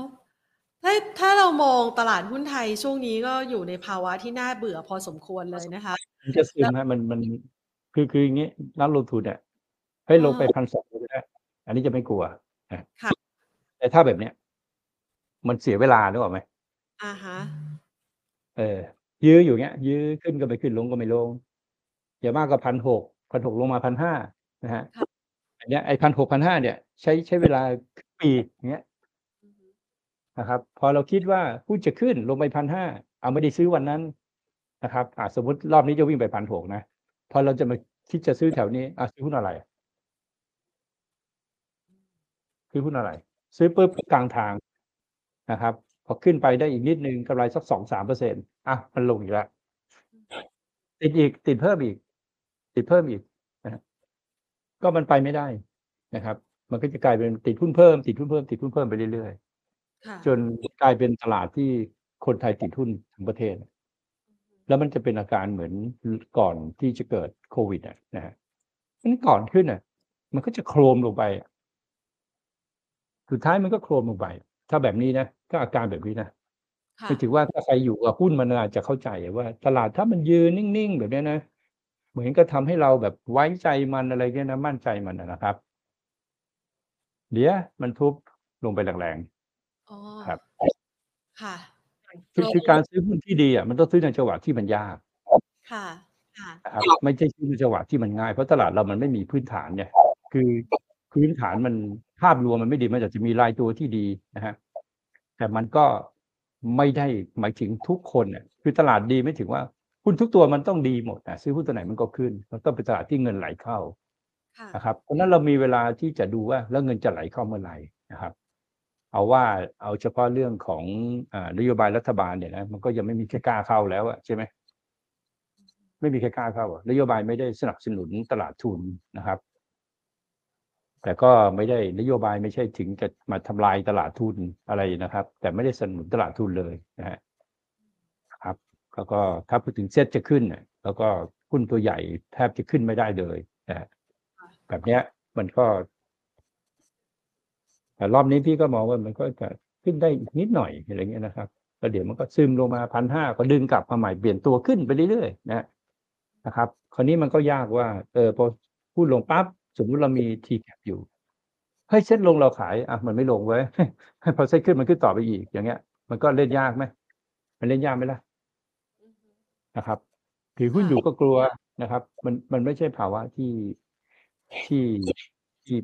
ถ้าถ้าเรามองตลาดหุ้นไทยช่วงนี้ก็อยู่ในภาวะที่น่าเบื่อพอสมควรเลยนะคะมันจะซึมฮะมันมันคือคืออย่างงี้นักลงทุนเนี่ยให้ลงไปอ่าพันสองก็ได้อันนี้จะไม่กลัวนะค่ะแต่ถ้าแบบเนี้ย มันเสียเวลานึกออกไหมอ่าฮะเออ ยื้ออยู่เงี้ย ยื้อขึ้นก็ไม่ขึ้นลงก็ไม่ลงอย่ามากก็พันหกพันหกลงมาพันห้านะฮะค่ะอันเนี้ยไอ้พันหกพันห้าเนี่ย ใช้ใช้เวลาครึ่งปีอย่างเงี้ยอือฮึนะครับ พอเราคิดว่าหุ้นจะขึ้นลงไปพันห้าเอาไม่ได้ซื้อวันนั้นนะครับอ่าสมมติรอบนี้จะวิ่งไปพันหกนะพอเราจะมาคิดจะซื้อแถวนี้อะซื้อหุ้นอะไรอะซื้อหุ้นอะไร ซื้อปุ๊บกลางทางนะครับ พอขึ้นไปได้อีกนิดนึงกำไรสักสองสามเปอร์เซ็นต์อะมันลงอีกแล้วติดอีกติดเพิ่มอีก ติดเพิ่มอีกนะฮะก็มันไปไม่ได้นะครับ มันก็จะกลายเป็นติดหุ้นเพิ่มติดหุ้นเพิ่มติดหุ้นเพิ่มไปเรื่อยค่ะๆจนกลายเป็นตลาดที่คนไทยติดหุ้นทั้งประเทศ แล้วมันจะเป็นอาการเหมือนก่อนที่จะเกิดโควิดอะนะฮะนั้นก่อนขึ้นอะ มันก็จะโครมลงไปอะสุดท้ายมันก็โครมลงไป ถ้าแบบนี้นะ ก็อาการแบบนี้นะค่ะไม่ถือว่าถ้าใครอยู่กับหุ้นมานานจะเข้าใจว่า ตลาดถ้ามันยืนนิ่งๆแบบเนี้ยนะเหมือนก็ทำให้เราแบบไว้ใจมันอะไรเงี้ยนะมั่นใจมันนะนะครับ เดี๋ยวมันทุบลงไปแรงอ๋อครับค่ะๆคือคือการซื้อหุ้นที่ดีอะมันต้องซื้อในจังหวะที่มันยากค่ะค่ะนะครับไม่ใช่ซื้อในจังหวะที่มันง่ายเพราะตลาดเรามันไม่มีพื้นฐานเนี่ยคือพื้นฐานมันภาพรวมมันไม่ดีมันอาจจะมีรายตัวที่ดีนะฮะ แต่มันก็ไม่ได้หมายถึงทุกคนเนี่ยคือตลาดดีไม่ถึงว่าหุ้นทุกตัวมันต้องดีหมดนะซื้อหุ้นตัวไหนมันก็ขึ้น มันต้องเป็นตลาดที่เงินไหลเข้าค่ะนะครับเพราะฉะนั้นเรามีเวลาที่จะดูว่าแล้วเงินจะไหลเข้าเมื่อไหร่นะครับ เอาว่าเอาเฉพาะเรื่องของอานโยบายรัฐบาลเนี่ยนะมันก็ยังไม่มีใครกล้าเข้าแล้วอะใช่ไหมไม่มีใครกล้าเข้าอะนโยบายไม่ได้สนับสนุนตลาดทุนนะครับ แต่ก็ไม่ได้นโยบายไม่ใช่ถึงจะมาทำลายตลาดทุนอะไรนะครับ แต่ไม่ได้สนับสนุนตลาดทุนเลยนะฮะครับแล้วก็ถ้าพูดถึงเซ็ตจะขึ้นแล้วก็หุ้นตัวใหญ่แทบจะขึ้นไม่ได้เลยนะฮะแบบเนี้ยมันก็แต่รอบนี้พี่ก็มองว่ามันก็จะขึ้นได้อีกนิดหน่อยอะไรเงี้ยนะครับแล้วเดี๋ยวมันก็ซึมลงมาพันห้าก็ดึงกลับมาใหม่เปลี่ยนตัวขึ้นไปเรื่อยๆนะนะครับ คราวนี้มันก็ยากว่า เออพอพูดลงปั๊บ สมมุติเรามีทีแคปอยู่เฮ้ยเซ็ตลงเราขายอะมันไม่ลงไว้พอเซ็ตขึ้นมันขึ้นต่อไปอีกอย่างเงี้ย มันก็เล่นยากไหมมันเล่นยากไหมล่ะนะครับถือหุ้นอยู่ก็กลัวนะครับ มันมันไม่ใช่ภาวะที่ที่ที่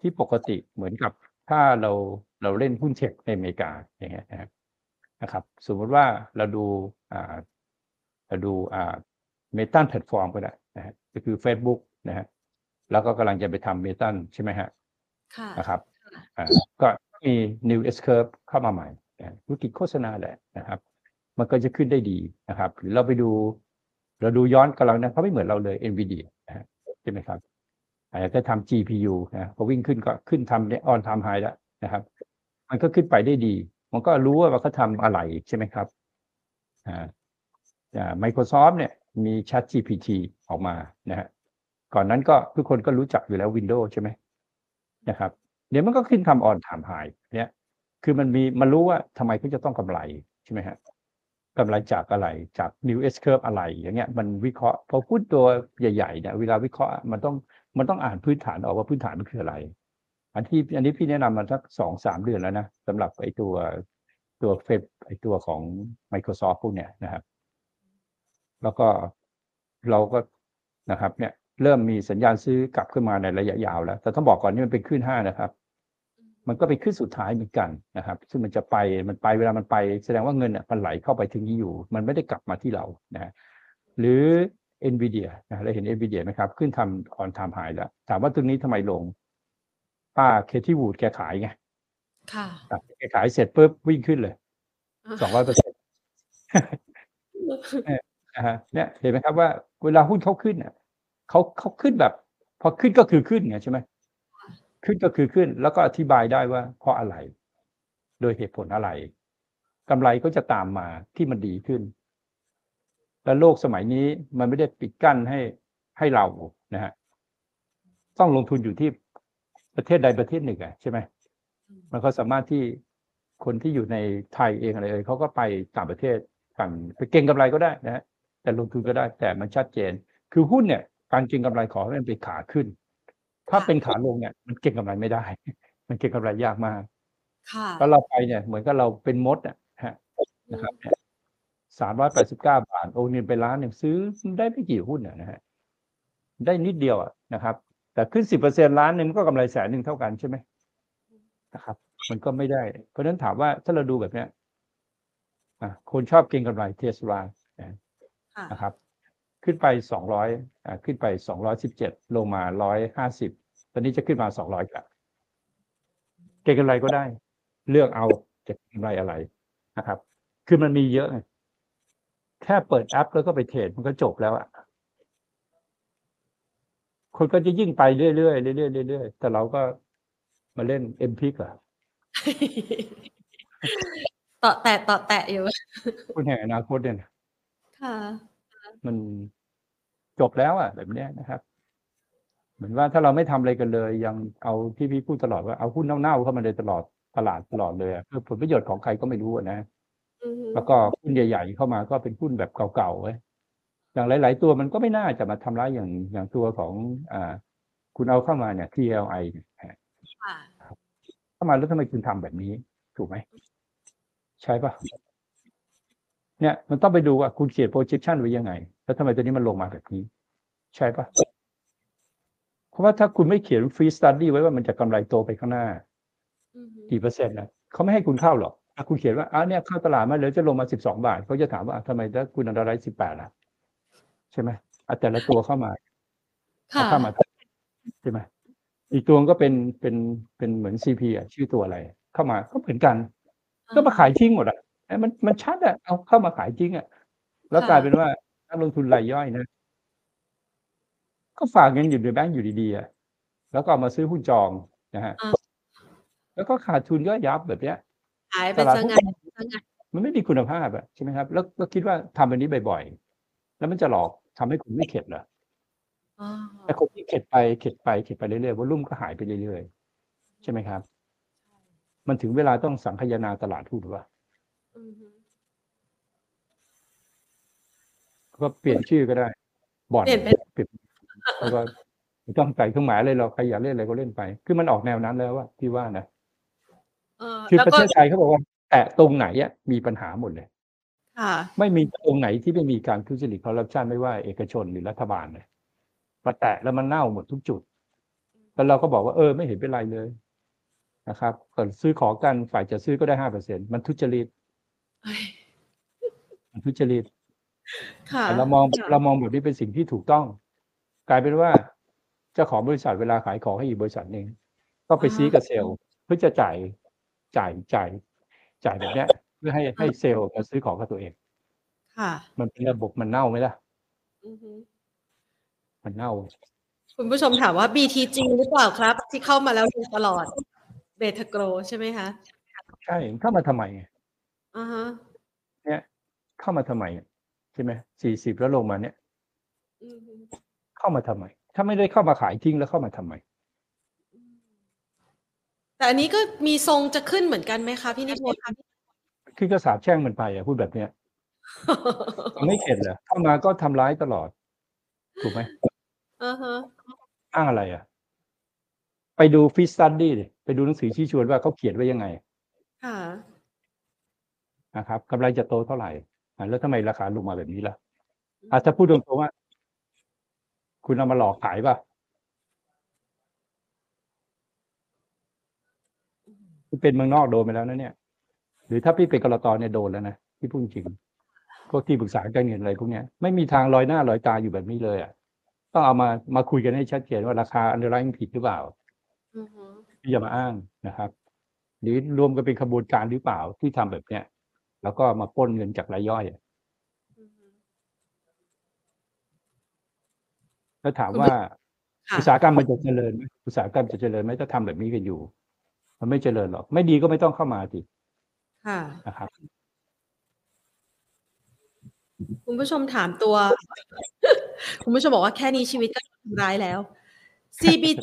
ที่ปกติเหมือนกับถ้าเราเราเล่นหุ้นเทคในอเมริกาอย่างเงี้ยนะครับนะครับ สมมติว่าเราดูอ่าเราดูอ่าเมตันแพลตฟอร์มก็ได้นะฮะก็คือ Facebook นะฮะ แล้วก็กำลังจะไปทำเมตันใช่ไหมฮะค่ะนะครับอ่าก็มี New S curve เข้ามาใหม่นะธุรกิจโฆษณาแหละนะครับ มันก็จะขึ้นได้ดีนะครับหรือเราไปดู เราดูย้อนกำลังนะเขาไม่เหมือนเราเลย NVIDIA นะฮะใช่ไหมครับอาจจะทำ GPU นะพอวิ่งขึ้นก็ขึ้นทำออนทำไฮแล้วนะครับ มันก็ขึ้นไปได้ดี มันก็รู้ว่าเขาทำอะไรใช่ไหมครับอ่าอ่า Microsoft เนี่ยมี Chat GPT ออกมานะฮะ ก่อนนั้นก็ทุกคนก็รู้จักอยู่แล้ว Windows ใช่ไหมนะครับเดี๋ยวมันก็ขึ้นทำออนถามหายเนี่ยคือมันมีมันรู้ว่าทำไมเขาจะต้องกำไรใช่ไหมฮะกำไรจากอะไรจาก new S curve อะไร อย่างเงี้ยมันวิเคราะห์พอพูดตัวใหญ่ๆเนี่ยเวลาวิเคราะห์มันต้องมันต้องอ่านพื้นฐานออกว่าพื้นฐานมันคืออะไร อันที่อันนี้พี่แนะนำมาสักสองสามเดือนแล้วนะสำหรับไอ้ตัวตัวเฟบไอ้ตัวของ Microsoft พวกเนี้ยนะครับ แล้วก็เราก็นะครับ เนี่ย เริ่มมีสัญญาณซื้อกลับขึ้นมาในระยะยาวแล้ว แต่ต้องบอกก่อนนี่มันเป็นขึ้นห้านะครับ มันก็เป็นขึ้นสุดท้ายเหมือนกันนะครับ ซึ่งมันจะไปมันไปเวลามันไป แสดงว่าเงินอะมันไหลเข้าไปถึงนี้อยู่ มันไม่ได้กลับมาที่เรานะฮะหรือ NVIDIA นะเราเห็น NVIDIA ไหมครับ ขึ้นทำ on time high แล้ว ถามว่าตรงนี้ทำไมลง ป้าเคที่วูดแกขายไงค่ะแกขายเสร็จปุ๊บวิ่งขึ้นเลยสองร้อยเปอร์เซ็นต์นะฮะเนี่ยเห็นไหมครับว่าเวลาหุ้นเขาขึ้นเนี่ย เขาเขาขึ้นแบบ พอขึ้นก็คือขึ้นไงใช่ไหมขึ้นก็คือขึ้น แล้วก็อธิบายได้ว่าเพราะอะไร โดยเหตุผลอะไรกำไรก็จะตามมาที่มันดีขึ้น และโลกสมัยนี้มันไม่ได้ปิดกั้นให้ให้เรานะฮะต้องลงทุนอยู่ที่ประเทศใดประเทศหนึ่งอะใช่ไหมมันก็สามารถที่คนที่อยู่ในไทยเองอะไรเอ่ยเขาก็ไปต่างประเทศต่างไปเก็งกำไรก็ได้นะฮะแต่ลงทุนก็ได้แต่มันชัดเจน คือหุ้นเนี่ย การเก็งกำไรขอให้มันเป็นขาขึ้น ถ้าค่ะเป็นขาลงเนี่ย มันเก็งกำไรไม่ได้ มันเก็งกำไรยากมากค่ะแล้วเราไปเนี่ย เหมือนกับเราเป็นมดอะฮะนะครับสามร้อยแปดสิบเก้าบาทโอนเงินไปล้านหนึ่งซื้อได้ไม่กี่หุ้นอะนะฮะได้นิดเดียวอะนะครับ แต่ขึ้นสิบเปอร์เซ็นล้านหนึ่งมันก็กำไรแสนหนึ่งเท่ากันใช่ไหมนะครับ มันก็ไม่ได้ เพราะฉะนั้นถามว่าถ้าเราดูแบบเนี้ยอะคนชอบเก็งกำไรเทสลาค่ะนะครับ ขึ้นไปสองร้อยอ่าขึ้นไปสองร้อยสิบเจ็ดลงมาร้อยห้าสิบตอนนี้จะขึ้นมาสองร้อยกับเก็งกำไรก็ได้ เลือกเอาจะเก็งกำไรอะไรนะครับ คือมันมีเยอะไงแค่เปิดแอปแล้วก็ไปเทรดมันก็จบแล้วอะคนก็จะยิ่งไปเรื่อยๆเรื่อยๆเรื่อยๆแต่เราก็มาเล่นเอ็มพิกอะต่อแตะต่อแตะอยู่คุณแห่งอนาคตเนี่ยนะค่ะ มันจบแล้วอะ แบบเนี้ยนะครับ เหมือนว่าถ้าเราไม่ทำอะไรกันเลย ยังเอาที่พี่พูดตลอดว่าเอาหุ้นเน่าๆเข้ามาเลยตลอดตลาดตลอดเลยอะเพื่อผลประโยชน์ของใครก็ไม่รู้อะนะอือฮึแล้วก็หุ้นใหญ่ๆเข้ามาก็เป็นหุ้นแบบเก่าๆไว้ยอย่างหลาย ๆ ตัวมันก็ไม่น่าจะมาทำร้ายอย่างอย่างตัวของอ่าคุณเอาเข้ามาเนี่ย TLI เนี่ยค่ะเข้ามาแล้วทำไมคุณทำแบบนี้ ถูกไหมใช่ปะ เนี่ยมันต้องไปดูว่าคุณเขียน projection ไว้ยังไง แล้วทำไมตัวนี้มันลงมาแบบนี้ ใช่ปะเพราะว่าถ้าคุณไม่เขียน free study ไว้ว่ามันจะกำไรโตไปข้างหน้าอือฮึกี่เปอร์เซ็นต์นะเขาไม่ให้คุณเข้าหรอกถ้าคุณเขียนว่าอ่าเนี่ยเข้าตลาดมาแล้วจะลงมาสิบสองบาทเขาจะถามว่าอะทำไมถ้าคุณอันดรายสิบแปดล่ะ ใช่ไหมอะแต่ละตัวเข้ามาค่ะเอาเข้ามาใช่ไหมอีกตัวก็เป็นเป็นเป็นเหมือนซีพีอะชื่อตัวอะไร เข้ามาก็เหมือนกัน ก็มาขายทิ้งหมดอะเอ้ย มันมันชัดอะเอาเข้ามาขายทิ้งอะแล้วกลายเป็นว่านักลงทุนรายย่อยนะก็ฝากเงินอยู่ในแบงก์อยู่ดีๆอะแล้วก็เอามาซื้อหุ้นจองนะฮะอ่าแล้วก็ขาดทุนก็ยับแบบเนี้ยหายไปตลาดซะหุ้นงั้นซะงั้นมันไม่มีคุณภาพอะใช่ไหมครับ แล้วก็คิดว่าทำแบบนี้บ่อยๆ แล้วมันจะหลอกทำให้คุณไม่เข็ดเหรออ๋อแต่คนที่เข็ดไปเข็ดไปเข็ดไปเรื่อยๆวอลลุ่มก็หายไปเรื่อยๆ ใช่ไหมครับ มันถึงเวลาต้องสังคายนาตลาดหุ้นว่าอือฮึ ก็เปลี่ยนชื่อก็ได้บ่อนเปลี่ยนเป็นเปลี่ยนแล้วก็ไม่ต้องใส่เครื่องหมายอะไรเราใครอยากเล่นอะไรก็เล่นไป คือมันออกแนวนั้นแล้วว่าพี่ว่านะเออคือแล้วประก็เทศไทยเขาบอกว่าแตะตรงไหนอะมีปัญหาหมดเลยค่ะไม่มีตรงไหนที่ไม่มีการทุจริตคอร์รัปชันไม่ว่าเอกชนหรือรัฐบาลเลยมาแตะแล้วมันเน่าหมดทุกจุดแล้วเราก็บอกว่าเออไม่เห็นเป็นไรเลยนะครับก่อนซื้อของกันฝ่ายจะซื้อก็ได้ห้าเปอร์เซ็นมันทุจริตเอ้ย มันทุจริตค่ะแต่เรามองเรามองแบบนี้เป็นสิ่งที่ถูกต้อง กลายเป็นว่าเจ้าของบริษัทเวลาขายของให้อีกบริษัทหนึ่งต้องไปซีกับเซลล์เพื่อจะจ่ายจ่ายจ่ายจ่ายแบบเนี้ยเพื่อให้ให้เซลล์มาซื้อของกับตัวเองค่ะมันเป็นระบบมันเน่าไหมล่ะอือฮึมันเน่า คุณผู้ชมถามว่า BTG หรือเปล่าครับ ที่เข้ามาแล้วดูตลอดเบทโกรใช่ไหมคะ ใช่เข้ามาทำไม อ่าฮะ เนี่ยเข้ามาทำไมใช่ไหมสี่สิบแล้วลงมาเนี่ย อือฮึเข้ามาทำไม ถ้าไม่ได้เข้ามาขายทิ้งแล้วเข้ามาทำไม แต่อันนี้ก็มีทรงจะขึ้นเหมือนกันไหมคะพี่นิพนธ์คือก็สาบแช่งมันไปอะพูดแบบเนี้ยไม่เข็ดเหรอเข้ามาก็ทำร้ายตลอด ถูกไหมอ่าฮะ อ้างอะไรอะ ไปดูฟิสตัดดี้ไปดูหนังสือชี้ชวนว่าเขาเขียนไว้ยังไง ค่ะ นะครับกำไรจะโตเท่าไหร่อะแล้วทำไมราคาลงมาแบบนี้ล่ะอาจจะถ้าพูดตรงๆว่า คุณเอามาหลอกขายป่ะที่เป็นเมืองนอกโดนไปแล้วนะเนี่ย หรือถ้าพี่เป็นกลตเนี่ยโดนแล้วนะที่พูดจริงพวกที่ปรึกษาการเงินอะไรพวกเนี้ยไม่มีทางลอยหน้าลอยตาอยู่แบบนี้เลยอะต้องเอามามาคุยกันให้ชัดเจนว่าราคา underlying ผิดหรือเปล่าอือฮึที่จะมาอ้างนะครับ หรือรวมกันเป็นขบวนการหรือเปล่าที่ทำแบบเนี้ย แล้วก็มาปล้นเงินจากรายย่อยอะอือฮึแล้วถามคุณว่าค่ะอุตสาหกรรมมันจะเจริญไหมอุตสาหกรรมจะเจริญไหมถ้าทำแบบนี้กันอยู่ มันไม่เจริญหรอก ไม่ดีก็ไม่ต้องเข้ามาสิค่ะนะครับ คุณผู้ชมถามตัว คุณผู้ชมบอกว่าแค่นี้ชีวิตก็ทำร้ายแล้ว CBG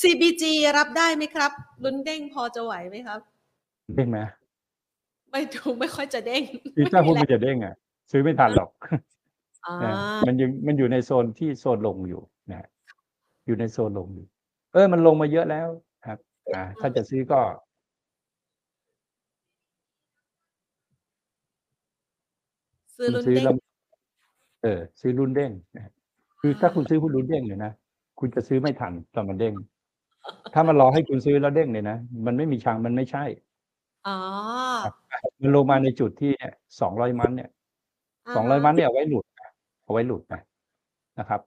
CBG รับได้ไหมครับ ลุ้นเด้งพอจะไหวไหมครับ เด้งไหมไม่ถูกไม่ค่อยจะเด้งคือถ้าหุ้นไม่มันจะเด้งอะ ซื้อไม่ทันหรอกอ่านะมันยังมันอยู่ในโซนที่โซนลงอยู่นะฮะอยู่ในโซนลงอยู่ เออมันลงมาเยอะแล้วครับ อ่า ถ้าจะซื้อก็ ซื้อลุ้นซื้อเด้งแล้วเออ ซื้อรุ่นเด้งนะฮะคือถ้าคุณซื้อหุ้นรุ่นเด้งเนี่ยนะคุณจะซื้อไม่ทันตอนมันเด้ง ถ้ามันรอให้คุณซื้อแล้วเด้งเนี่ยนะมันไม่มีทางมันไม่ใช่ อ๋อ มันลงมาในจุดที่สองร้อยมันเนี่ยสองร้อยมันเนี่ยเอาไว้หลุดนะเอาไว้หลุดนะนะครับ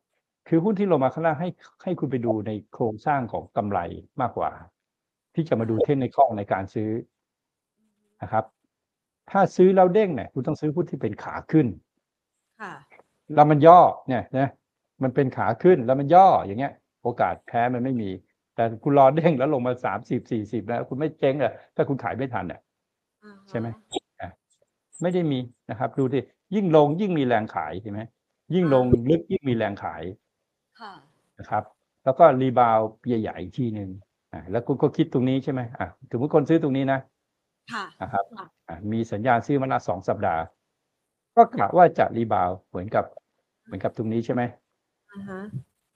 คือหุ้นที่ลงมาข้างล่างให้ให้คุณไปดูในโครงสร้างของกำไรมากกว่า ที่จะมาดูเทคนิคในการซื้อนะครับ ถ้าซื้อแล้วเด้งเนี่ยคุณต้องซื้อหุ้นที่เป็นขาขึ้น ค่ะแล้วมันย่อเนี่ยนะมันเป็นขาขึ้นแล้วมันย่ออย่างเงี้ย โอกาสแพ้มันไม่มี แต่คุณรอเด้งแล้วลงมาสามสิบสี่สิบแล้ว คุณไม่เจ๊งเลยถ้าคุณขายไม่ทันเนี่ยอ่าฮะใช่ไหมอะไม่ได้มีนะครับ ดูดิยิ่งลงยิ่งมีแรงขายใช่ไหมยิ่งลงลึกยิ่งมีแรงขายค่ะนะครับ แล้วก็รีบาวด์ใหญ่ๆอีกทีหนึ่งอะแล้วคุณก็คิดตรงนี้ใช่ไหมอะถึงว่าคนซื้อตรงนี้นะค่ะนะครับค่ะอะมีสัญญาณซื้อมาละสองสัปดาห์ ก็กะว่าจะ rebound เหมือนกับ เหมือนกับตรงนี้ใช่ไหมอ่าฮะ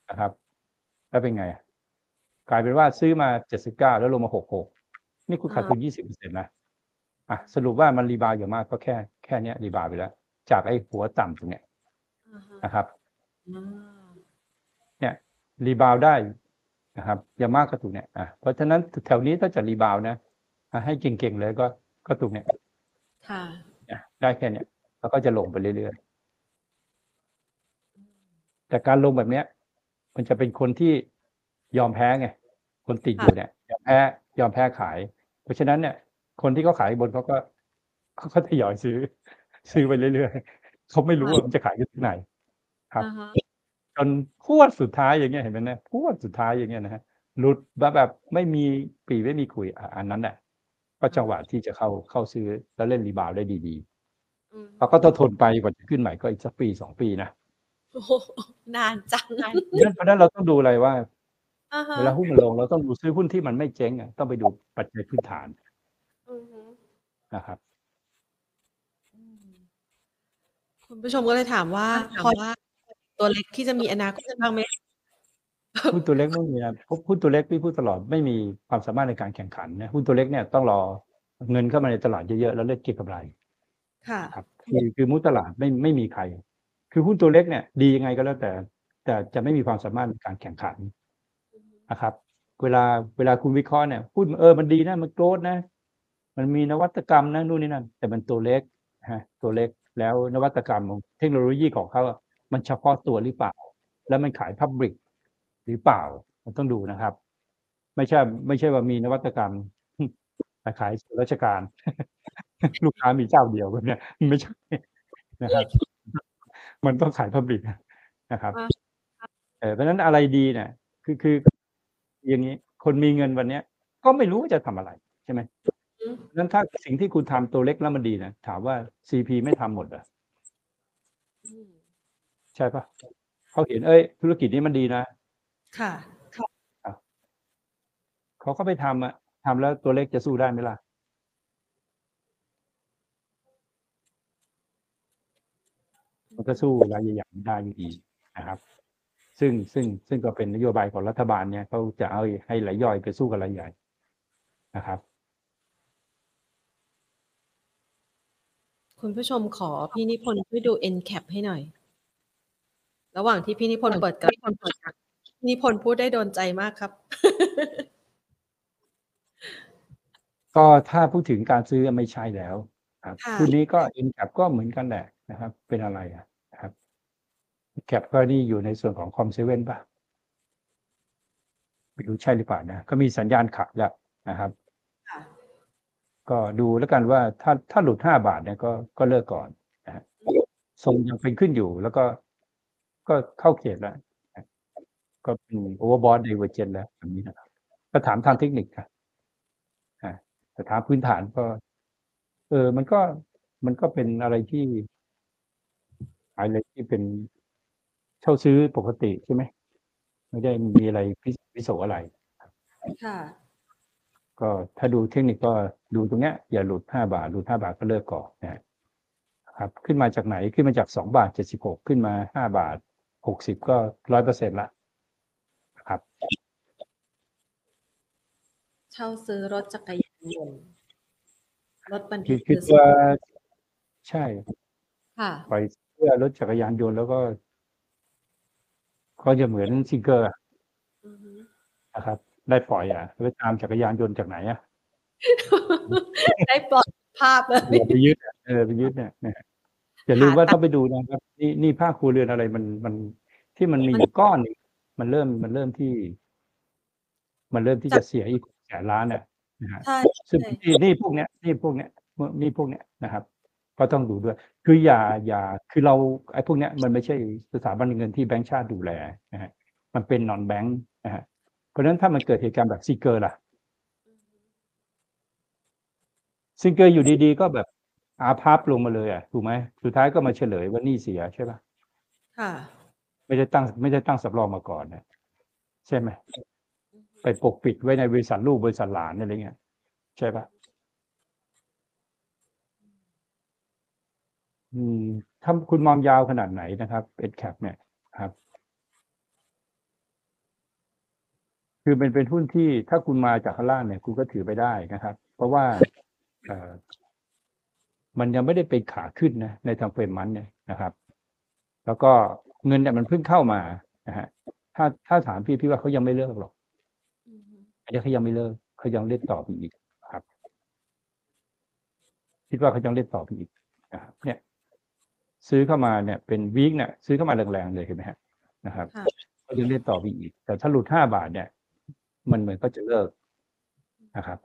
นะครับ แล้วเป็นไงอะ กลายเป็นว่าซื้อมาเจ็ดสิบเก้าแล้วลงมาหกหกนี่คุณขาดทุนยี่สิบเปอร์เซ็นต์นะอะสรุปว่ามัน rebound อย่างมากก็แค่แค่เนี้ย rebound ไปแล้ว จากไอ้หัวต่ำตรงเนี้ยอ่าฮะนะครับอ่าเนี่ย rebound ได้นะครับอย่างมากก็ตรงเนี้ยอะเพราะฉะนั้นแถวนี้ถ้าจะ rebound นะอะให้เก่งๆเลยก็ก็ตรงเนี้ยค่ะนะได้แค่เนี้ยแล้วก็จะลงไปเรื่อยๆแต่การลงแบบเนี้ย มันจะเป็นคนที่ ยอมแพ้ไงคนติดอยู่เนี่ยยอมแพ้ยอมแพ้ขาย เพราะฉะนั้นเนี่ย คนที่เขาขายบนเขาก็เขาก็ทยอยซื้อ ซื้อไปเรื่อยๆเขาไม่รู้ว่ามันจะขายกันที่ไหน ครับอ่าฮะจนพรวดสุดท้ายอย่างเงี้ยเห็นไหมนะพรวดสุดท้ายอย่างเงี้ยนะฮะหลุดแบบแบบไม่มีปี่ไม่มีขลุ่ยอะอันนั้นแหละก็จังหวะที่จะเข้าเข้าซื้อแล้วเล่น rebound ได้ดีอืมๆแล้วก็ต้องทนไปกว่าจะขึ้นใหม่ก็อีกสักปีสองปีนะโอ้โหนานจังเพราะฉะนั้นเพราะฉะนั้นเราต้องดูอะไรว่า อ่าฮะ เวลาหุ้นมันลงเราต้องดูซื้อหุ้นที่มันไม่เจ๊งอะต้องไปดูปัจจัยพื้นฐานอือฮึ นะครับ อืมคุณผู้ชมก็เลยถามว่าพอตัวเล็กที่จะมีอนาคตบ้างไหม หุ้นตัวเล็กไม่มีนะหุ้นตัวเล็กพี่พูดตลอดไม่มีความสามารถในการแข่งขันนะหุ้นตัวเล็กเนี่ยต้องรอเงินเข้ามาในตลาดเยอะๆแล้วเล่นเก็งกำไรค่ะ ครับคือคือมุดตลาดไม่ไม่มีใคร คือหุ้นตัวเล็กเนี่ยดียังไงก็แล้วแต่ แต่จะไม่มีความสามารถในการแข่งขัน นะครับ เวลาเวลาคุณวิเคราะห์เนี่ยหุ้นเออมันดีนะมันโกรธนะ มันมีนวัตกรรมนะนู่นนี่นั่นแต่มันตัวเล็กฮะตัวเล็กแล้วนวัตกรรมของเทคโนโลยีของเขาอะมันเฉพาะตัวหรือเปล่า แล้วมันขายพับริกหรือเปล่า มันต้องดูนะครับ ไม่ใช่ ไม่ใช่ว่ามีนวัตกรรมแต่ขายส่วนราชการ ลูกค้ามีเจ้าเดียวแบบเนี้ยไม่ใช่นะครับ มันต้องขายพับลิกนะครับอ่าเออเพราะฉะนั้นอะไรดีเนี่ยคือคือ อย่างนี้ คนมีเงินวันเนี้ย ก็ไม่รู้ว่าจะทำอะไรใช่ไหมอืมเพราะฉะนั้นถ้าสิ่งที่คุณทำตัวเล็กแล้วมันดีนะถามว่าซีพีไม่ทำหมดเหรออืมใช่ปะเขาเห็นเอ้ย ธุรกิจนี้มันดีนะ ค่ะเขาก็ไปทำอะทำแล้วตัวเล็กจะสู้ได้ไหมล่ะมันก็สู้รายใหญ่ๆไม่ได้อยู่ดีนะครับ ซึ่งซึ่งซึ่งก็เป็นนโยบายของรัฐบาลเนี่ยเขาจะเอาให้รายย่อยไปสู้กับรายใหญ่นะครับคุณผู้ชมขอพี่นิพนธ์ช่วยดู NCAP ให้หน่อย ระหว่างที่พี่นิพนธ์เปิดกราฟพี่นิพนธ์พูดได้โดนใจมากครับ ก็ถ้าพูดถึงการซื้อไม่ใช่แล้วครับค่ะคู่นี้ก็ NCAP ก็เหมือนกันแหละนะครับ เป็นอะไรอะนะครับ แคปก็นี่อยู่ในส่วนของ COM7ป่ะไม่รู้ใช่หรือเปล่านะก็มีสัญญาณขายแล้วนะครับค่ะก็ดูแล้วกันว่าถ้าถ้าหลุดห้าบาทเนี่ยก็ก็เลิกก่อนนะฮะทรงยังเป็นขึ้นอยู่แล้วก็ก็เข้าเขตแล้วนะก็เป็น overbought divergence แล้วแบบนี้นะครับก็ถามทางเทคนิคครับอ่าแต่ถามพื้นฐานก็ เออ มันก็มันก็เป็นอะไรที่อะไรที่เป็น เช่าซื้อปกติใช่ไหมไม่ได้มีอะไรพิพิโสอะไรค่ะ ก็ถ้าดูเทคนิคก็ดูตรงเนี้ย อย่าหลุดห้าบาทหลุดห้าบาทก็เลิกก่อนนะฮะครับ ขึ้นมาจากไหนขึ้นมาจากสองบาทเจ็ดสิบหกขึ้นมาห้าบาทหกสิบก็ร้อยเปอร์เซ็นต์ละนะครับ เช่าซื้อรถจักรยานยนต์รถบรรคืทุอกคือซื้ตัวใช่ ค่ะปล่อยเสื้อรถจักรยานยนต์แล้วก็ ก็จะเหมือนซิงเกอร์อะอือฮึ นะครับ ได้ปล่อยอะไปตามจักรยานยนต์จากไหนอะได้ปลอดภาพเลย อย่าไปยึดอะเออไปยึดเนี่ยนะฮะอย่าลืมว่าหาตังค์ต้องไปดูนะครับ นี่นี่ภาคครัวเรือนอะไรมันมันที่มันมีอยู่ก้อนหนึ่งมันเริ่มมันเริ่มที่ มันเริ่มที่จะเสียอีกแสนล้านเนี่ยนะฮะ ใช่ซึ่งใช่ นี่นี่พวกเนี้ยนี่พวกเนี้ยนี่พวกเนี้ยนะครับ ก็ต้องดูด้วย คืออย่าอย่าคือเราไอ้พวกเนี้ยมันไม่ใช่สถาบันเงินที่แบงก์ชาติดูแลนะฮะมันเป็น non-bank นะฮะเพราะฉะนั้นถ้ามันเกิดเหตุการณ์แบบซิงเกอร์ล่ะซิงเกอร์อยู่ดีๆ ก็แบบอาพับลงมาเลยอะถูกไหมสุดท้ายก็มาเฉลยว่าหนี่เสียใช่ปะค่ะ ไม่ได้ตั้งไม่ได้ตั้งสำรองมาก่อนนะใช่ไหมไปปกปิดไว้ในบริษัทลูกบริษัทหลานอะไรเงี้ยใช่ปะ อืมถ้าคุณมองยาวขนาดไหนนะครับเอ็ดแคปเนี่ยครับ คือเป็นเป็นหุ้นที่ถ้าคุณมาจากข้างล่างเนี่ย คุณก็ถือไปได้นะครับ เพราะว่าเอ่อมันยังไม่ได้เป็นขาขึ้นนะในทางเฟรมมันเนี่ยนะครับ แล้วก็เงินเนี่ยมันเพิ่งเข้ามานะฮะถ้าถ้าถามพี่พี่ว่าเขายังไม่เลิกหรอกอือฮึอันนี้เขายังไม่เลิกเขายังเล่นต่อไปอีกครับ คิดว่าเขายังเล่นต่อไปอีกนะครับเนี่ย ซื้อเข้ามาเนี่ยเป็นวีคเนี่ยซื้อเข้ามาแรงๆเลยเห็นไหมฮะนะครับค่ะก็ยังเล่นต่อไปอีก แต่ถ้าหลุดห้าบาทเนี่ย มันเหมือนก็จะเลิกนะครับ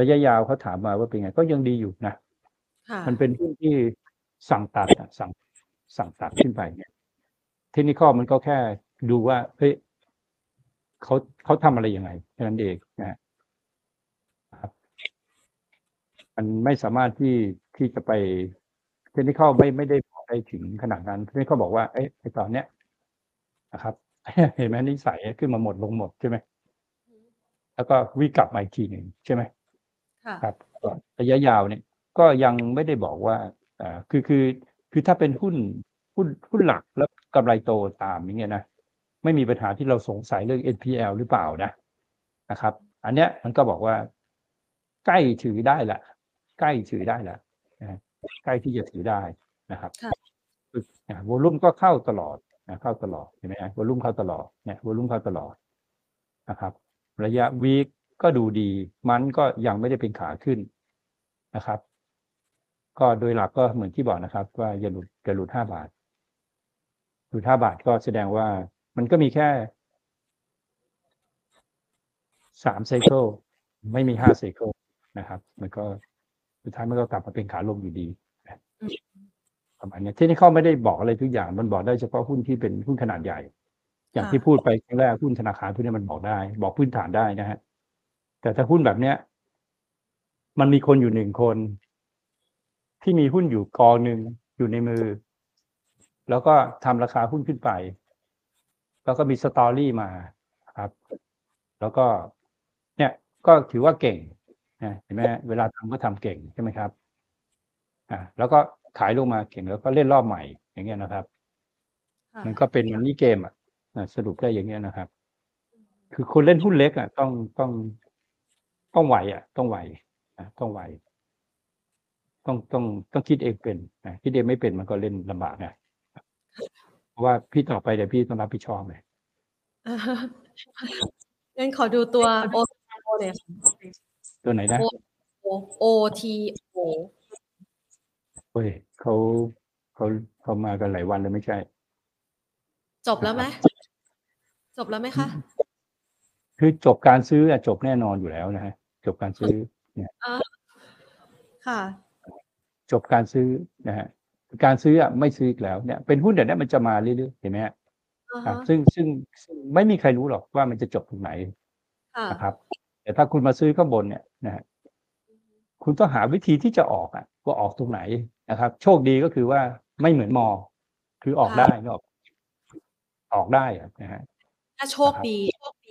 ระยะยาวเขาถามมาว่าเป็นไง ก็ยังดีอยู่นะค่ะมันเป็นหุ้นที่สั่งตัดอะสั่งสั่งตัดขึ้นไปเนี่ยเทคนิคอมันก็แค่ดูว่าเฮ้ยเขาเขาทำอะไรยังไงแค่นั้นเองนะฮะครับ มันไม่สามารถที่ที่จะไป เทคนิคอไม่ไม่ได้บอกได้ถึงขนาดนั้นเทคนิคอบอกว่าเอ้ยไอตอนเนี้ยนะครับเห็นไหมนิสัยขึ้นมาหมดลงหมดใช่ไหมแล้วก็วิ่งกลับมาอีกทีหนึ่งใช่ไหมค่ะครับก็ระยะยาวเนี่ย ก็ยังไม่ได้บอกว่าอ่าคือคือคือถ้าเป็นหุ้นหุ้นหุ้นหลักแล้วกำไรโตตามอย่างเงี้ยนะไม่มีปัญหาที่เราสงสัยเรื่อง NPL หรือเปล่านะนะครับ อันเนี้ยมันก็บอกว่า ใกล้ถือได้ละใกล้ถือได้ละนะฮะ ใกล้ที่จะถือได้นะครับค่ะวอลุ่มก็เข้าตลอดนะเข้าตลอดเห็นไหมฮะวอลุ่มเข้าตลอดเนี่ยวอลุ่มเข้าตลอดนะครับ ระยะวีคก็ดูดี มันก็ยังไม่ได้เป็นขาขึ้นนะครับ ก็โดยหลักก็เหมือนที่บอกนะครับ ว่าอย่าหลุดอย่าหลุดห้าบาทหลุดห้าบาทก็แสดงว่ามันก็มีแค่สามไซเคิลไม่มีห้าไซเคิลนะครับ มันก็ สุดท้ายมันก็กลับมาเป็นขาลงอยู่ดีนะประมาณเนี้ยที่นี่เขาไม่ได้บอกอะไรทุกอย่าง มันบอกได้เฉพาะหุ้นที่เป็นหุ้นขนาดใหญ่ อย่างค่ะที่พูดไปครั้งแรกหุ้นธนาคารพวกนี้มันบอกได้ บอกพื้นฐานได้นะฮะแต่ถ้าหุ้นแบบเนี้ย มันมีคนอยู่หนึ่งคน ที่มีหุ้นอยู่กองหนึ่งอยู่ในมือ แล้วก็ทำราคาหุ้นขึ้นไป แล้วก็มีสตอรี่มาครับ แล้วก็ เนี่ยก็ถือว่าเก่งนะ เห็นไหมฮะเวลาทำก็ทำเก่งใช่ไหมครับอ่าแล้วก็ขายลงมาเก่งแล้วก็เล่นรอบใหม่ อย่างเงี้ยนะครับค่ะมันก็เป็นมันนี่เกมอะอ่าสรุปได้อย่างเงี้ยนะครับ คือคนเล่นหุ้นเล็กอะ ต้องต้องต้องไหวอะ ต้องไหวอะต้องไหว ต้องต้องต้องคิดเองเป็นนะคิดเองไม่เป็นมันก็เล่นลำบากนะเพราะว่าพี่ต่อไปเดี๋ยวพี่ต้องรับผิดชอบเลยงั้นขอดูตัว O เนี่ย ตัวไหนนะ O O T O เฮ้ยเขาเขาเขามากันหลายวันเลยไม่ใช่ จบแล้วไหมจบแล้วไหมคะคือจบการซื้ออะจบแน่นอนอยู่แล้วนะฮะจบการซื้ออ่าค่ะ จบการซื้อนะฮะการซื้ออะไม่ซื้ออีกแล้วเนี่ยเป็นหุ้นเดี๋ยวนี้มันจะมาเรื่อยๆเห็นไหมฮะอ่าครัฮะบซึ่งซึ่งซึ่งไม่มีใครรู้หรอกว่ามันจะจบตรงไหนค่ะนะครับ แต่ถ้าคุณมาซื้อข้างบนเนี่ยนะฮะคุณต้องหาวิธีที่จะออกอะว่าออกตรงไหนนะครับ โชคดีก็คือว่าไม่เหมือนมอ คือออกได้ก็ออกออกได้อะนะฮะถ้าโชคดีโชคดี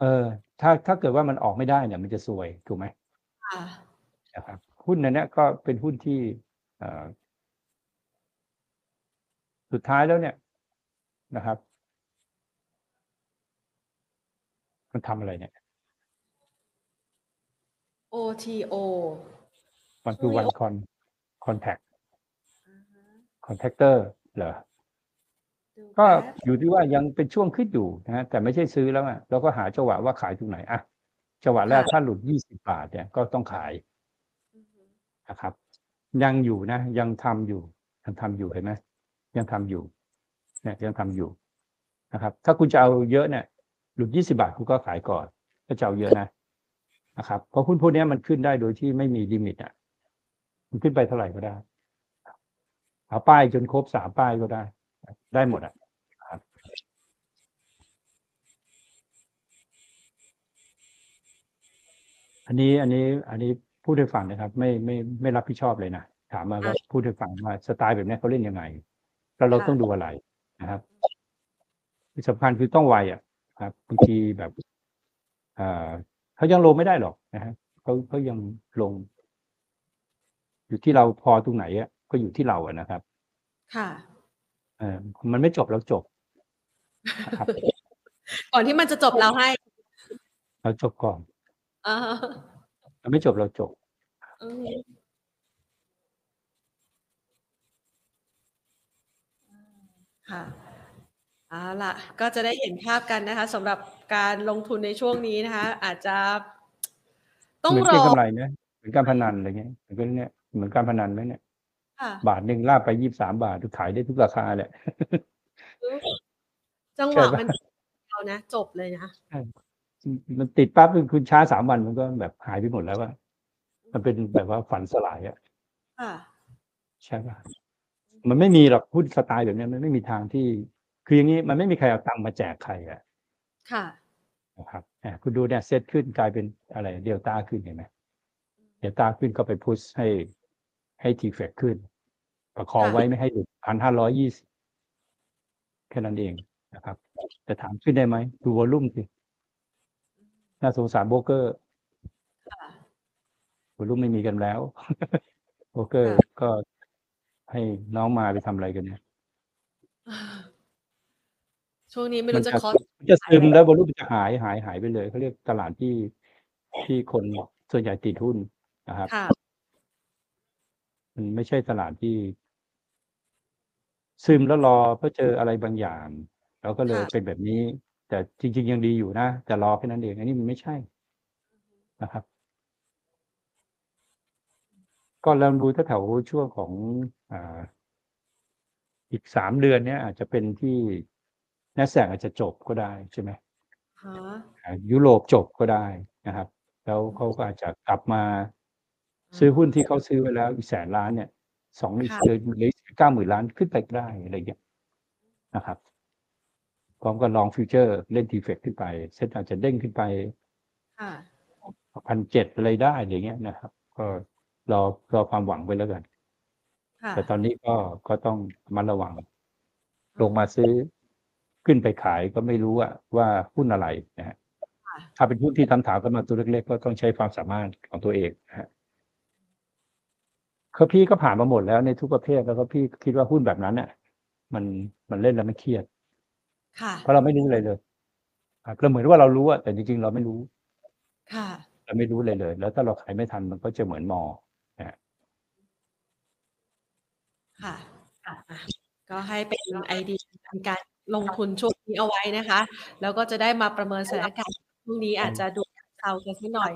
เออ ถ้าถ้าเกิดว่ามันออกไม่ได้เนี่ยมันจะซวยถูกไหมค่ะนะครับหุ้นอันเนี้ยก็เป็นหุ้นที่เอ่อสุดท้ายแล้วเนี่ยนะครับ มันทำอะไรเนี่ย O T O มันคือช่วย one con contact contactor เหรอดูก็แป๊บอยู่ที่ว่ายังเป็นช่วงขึ้นอยู่นะฮะแต่ไม่ใช่ซื้อแล้วอะเราก็หาจังหวะว่าขายตรงไหนอะจังหวะแรกถ้าหลุดยี่สิบาทเนี่ยก็ต้องขายอือฮึนะครับ ยังอยู่นะ ยังทำอยู่ ยังทำอยู่เห็นไหมยังทำอยู่เนี่ยยังทำอยู่นะครับ ถ้าคุณจะเอาเยอะเนี่ย หลุดยี่สิบาทคุณก็ขายก่อน ก็จะเอาเยอะนะนะครับเพราะหุ้นพวกเนี้ยมันขึ้นได้โดยที่ไม่มีลิมิตอะ มันขึ้นไปเท่าไหร่ก็ได้เอาป้ายจนครบสามป้ายก็ได้ ได้หมดอะครับอันนี้อันนี้อันนี้พูดให้ฟังนะครับ ไม่ไม่ไม่รับผิดชอบเลยนะถามมาว่าพูดให้ฟังว่าสไตล์แบบเนี้ยเขาเล่นยังไง แล้วเราต้องดูอะไรนะครับที่สำคัญคือต้องไวอะ ครับบางทีแบบเอ่อเขายังลงไม่ได้หรอกนะฮะเขาเขายังลง อยู่ที่เราพอตรงไหนอะก็อยู่ที่เราอะนะครับ ค่ะเออมันไม่จบแล้วจบนะครับก่อนที่มันจะจบเราให้ เราจบก่อนอ่าฮะมันไม่จบเราจบอืมค่ะ เอาล่ะ ก็จะได้เห็นภาพกันนะคะสำหรับการลงทุนในช่วงนี้นะคะ อาจจะ ต้องเหมือนรเก็งอกำไรนะเหมือนการพนันอะไรเงี้ยเหมือนกันเนี่ยเหมือนการพนันไหมเนี่ย ค่ะ บาทหนึ่งลากไปยี่สามบาทขายได้ทุกราคาแหละ จังหใช่วะปะมันเรานะ จบเลยนะ มันติดปั๊บคุณช้าสามวันมันก็แบบหายไปหมดแล้วว่า มันเป็นแบบว่าฝันสลายอะค่ะ ใช่ปะมันไม่มีหรอกหุ้นสไตล์แบบเนี้ยมันไม่มีทางที่ คืออย่างนี้มันไม่มีใครเอาตังค์มาแจกใครอะค่ะนะครับอะคุณดูเนี่ยเซตขึ้นกลายเป็นอะไรเดลต้าขึ้นเห็นไหมเดลต้าขึ้นก็ไป push ให้ให้ TFEX ขึ้น ประคองค่ะไว้ไม่ให้หลุดพันห้าร้อยยี่สิบแค่นั้นเองนะครับ แต่ถามขึ้นได้ไหมดู volume สิน่าสงสารโบรกเกอร์ค่ะ volume ไม่มีกันแล้วโบรกเกอร์ค่ะก็ให้น้องมาไปทำอะไรกันเนี่ย ช่วงนี้ไม่มัรู้จะจะคอสมันจะซึมแล้ววอลลุ่มจะหายหายหายไปเลยเขาเรียกตลาดที่ที่คนส่วนใหญ่ติดหุ้นนะครับค่ะมันไม่ใช่ตลาดที่ ซึมแล้วรอเพื่อเจออะไรบางอย่าง แล้วก็เลยค่ะเป็นแบบนี้ แต่จริง ๆ ยังดีอยู่นะ แต่รอแค่นั้นเองอันนี้มันไม่ใช่นะครับ ก็ลองดูแถวๆช่วงของอ่าอีกสามเดือนเนี้ยอาจจะเป็นที่ Nasdaq อาจจะจบก็ได้ใช่ไหมฮะอ่ายุโรปจบก็ได้นะครับ แล้วเขาก็อาจจะกลับมา ซื้อหุ้นที่เขาซื้อไว้แล้วอีกแสนล้านเนี่ยสองอีกค่ะเดือนหรือเก้าหมื่นล้านขึ้นไปก็ได้อะไรอย่างเงี้ยนะครับพร้อมกับ long futures เล่น TFEX ขึ้นไปเซ็ตอาจจะเด้งขึ้นไปค่ะพันเจ็ดอะไรได้อย่างเงี้ยนะครับ ก็รอรอความหวังไว้แล้วกันค่ะแต่ตอนนี้ก็ก็ต้องระมัดระวัง ลงมาซื้อ ขึ้นไปขายก็ไม่รู้ว่าว่าหุ้นอะไรนะฮะค่ะถ้าเป็นหุ้นที่ทำถามกันมาตัวเล็กๆก็ต้องใช้ความสามารถของตัวเองนะฮะคือพี่ก็ผ่านมาหมดแล้วในทุกประเภทแล้วก็พี่คิดว่าหุ้นแบบนั้นเนี่ยมันมันเล่นแล้วมันเครียด ค่ะ เพราะเราไม่รู้อะไรเลยครับเราเหมือนว่าเรารู้อะแต่จริงๆเราไม่รู้ ค่ะเราไม่รู้เลยเลย แล้วถ้าเราขายไม่ทันมันก็จะเหมือนมอค่ะอะ ก็ให้เป็นไอเดียในการ ลงทุนช่วงนี้เอาไว้นะคะ แล้วก็จะได้มาประเมินสถานการณ์ช่วงนี้อาจจะดูเซากันสักหน่อย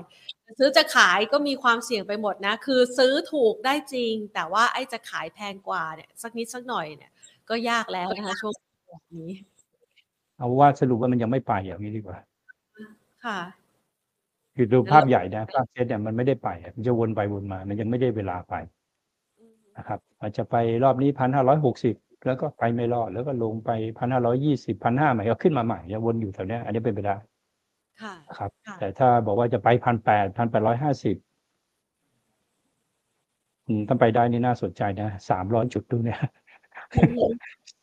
ซื้อจะขายก็มีความเสี่ยงไปหมดนะ คือซื้อถูกได้จริง แต่ว่าไอ้จะขายแพงกว่าเนี่ยสักนิดสักหน่อยเนี่ย ก็ยากแล้วนะคะช่วงแบบนี้ เอาว่าสรุปว่ามันยังไม่ไปอย่างนี้ดีกว่า ค่ะคือดูภาพใหญ่นะภาพเซตเนี่ยมันไม่ได้ไปอะมันจะวนไปวนมา มันยังไม่ได้เวลาไปนะครับ อาจจะไปรอบนี้พันห้าร้อยหกสิบ แล้วก็ไปไม่รอดแล้วก็ลงไปพันห้าร้อยี่สิบพันห้าใหม่ก็ขึ้นมาใหม่ยังวนอยู่แถวเนี้ยอันนี้เป็นไปได้ค่ะนะครับค่ะแต่ถ้าบอกว่าจะไปพันแปดพันแปดร้อยห้าสิบต้องไปได้นี่น่าสนใจนะสามร้อยจุดดูเนี่ย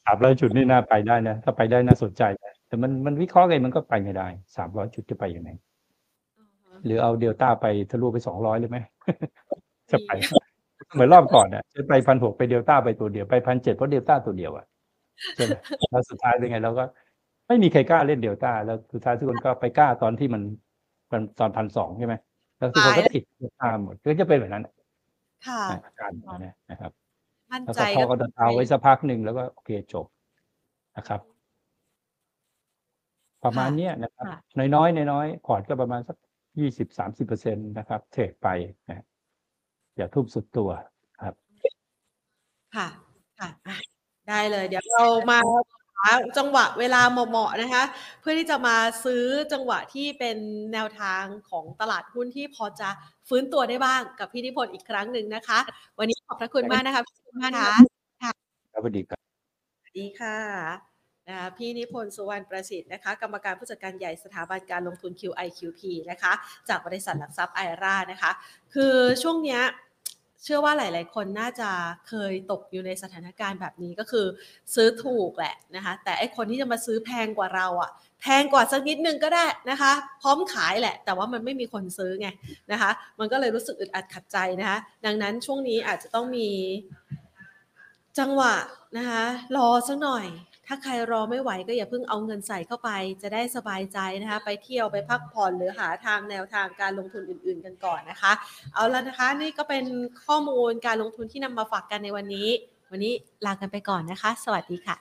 สามร้อยจุดนี่น่าไปได้นะถ้าไปได้น่าสนใจนะแต่มันมันวิเคราะห์ไงมันก็ไปไม่ได้สามร้อยจุดจะไปยังไงหรือเอาเดลต้าไปทะลุไปสองร้อยเลยไหมจะไป เหมือนรอบก่อนอะจะไปพันหกไปเดลต้าไปตัวเดียวไปพันเจ็ดเพราะเดลต้าตัวเดียวอะใช่ไหมแล้วสุดท้ายเป็นไงเราก็ ไม่มีใครกล้าเล่นเดลต้าแล้วสุดท้ายทุกคนก็ไปกล้าตอนที่มันมันตอนพันสองใช่ไหมแล้วทุกคนก็ติดเดลต้าหมดก็จะเป็นแบบนั้นค่ะอาการแบบนั้นนะครับมั่นแล้วใจก็พอก็เอาไว้สักพักหนึ่งแล้วก็โอเคจบนะครับ ประมาณเนี้ยนะครับ น้อยๆน้อยๆพอร์ตก็ประมาณสักยี่สิบสามสิบเปอร์เซ็นต์นะครับ เทรดไปนะ อย่าทุ่มสุดตัวครับ ค่ะค่ะอะได้เลย เดี๋ยวเรามาหาจังหวะเวลาเหมาะๆนะคะ เพื่อที่จะมาซื้อจังหวะที่เป็นแนวทางของตลาดหุ้นที่พอจะฟื้นตัวได้บ้างกับพี่นิพนธ์อีกครั้งหนึ่งนะคะ วันนี้ขอบพระคุณมากนะคะพี่นิพนธ์นะคะครับสวัสดีครับสวัสดีค่ะนะคะพี่นิพนธ์สุวรรณประสิทธิ์นะคะกรรมการผู้จัดการใหญ่สถาบันการลงทุน QIQP นะคะ จากบริษัทหลักทรัพย์ไอรานะคะ คือช่วงเนี้ย เชื่อว่าหลาย ๆ คนน่าจะเคยตกอยู่ในสถานการณ์แบบนี้ก็คือ ซื้อถูกแหละนะคะแต่ไอคนที่จะมาซื้อแพงกว่าเราอะ่ะแพงกว่าสักนิดนึงก็ได้นะคะ พร้อมขายแหละ แต่ว่ามันไม่มีคนซื้อไงนะคะ มันก็เลยรู้สึกอึดอัดขัดใจนะคะ ดังนั้นช่วงนี้อาจจะต้องมีจังหวะนะคะรอสักหน่อย ถ้าใครรอไม่ไหวก็อย่าเพิ่งเอาเงินใส่เข้าไป จะได้สบายใจนะคะ ไปเที่ยวไปพักผ่อนหรือหาทางแนวทางการลงทุนอื่น ๆ กันก่อนนะคะ เอาละนะคะนี่ก็เป็นข้อมูลการลงทุนที่นำมาฝากกันในวันนี้ วันนี้ลากันไปก่อนนะคะ สวัสดีค่ะ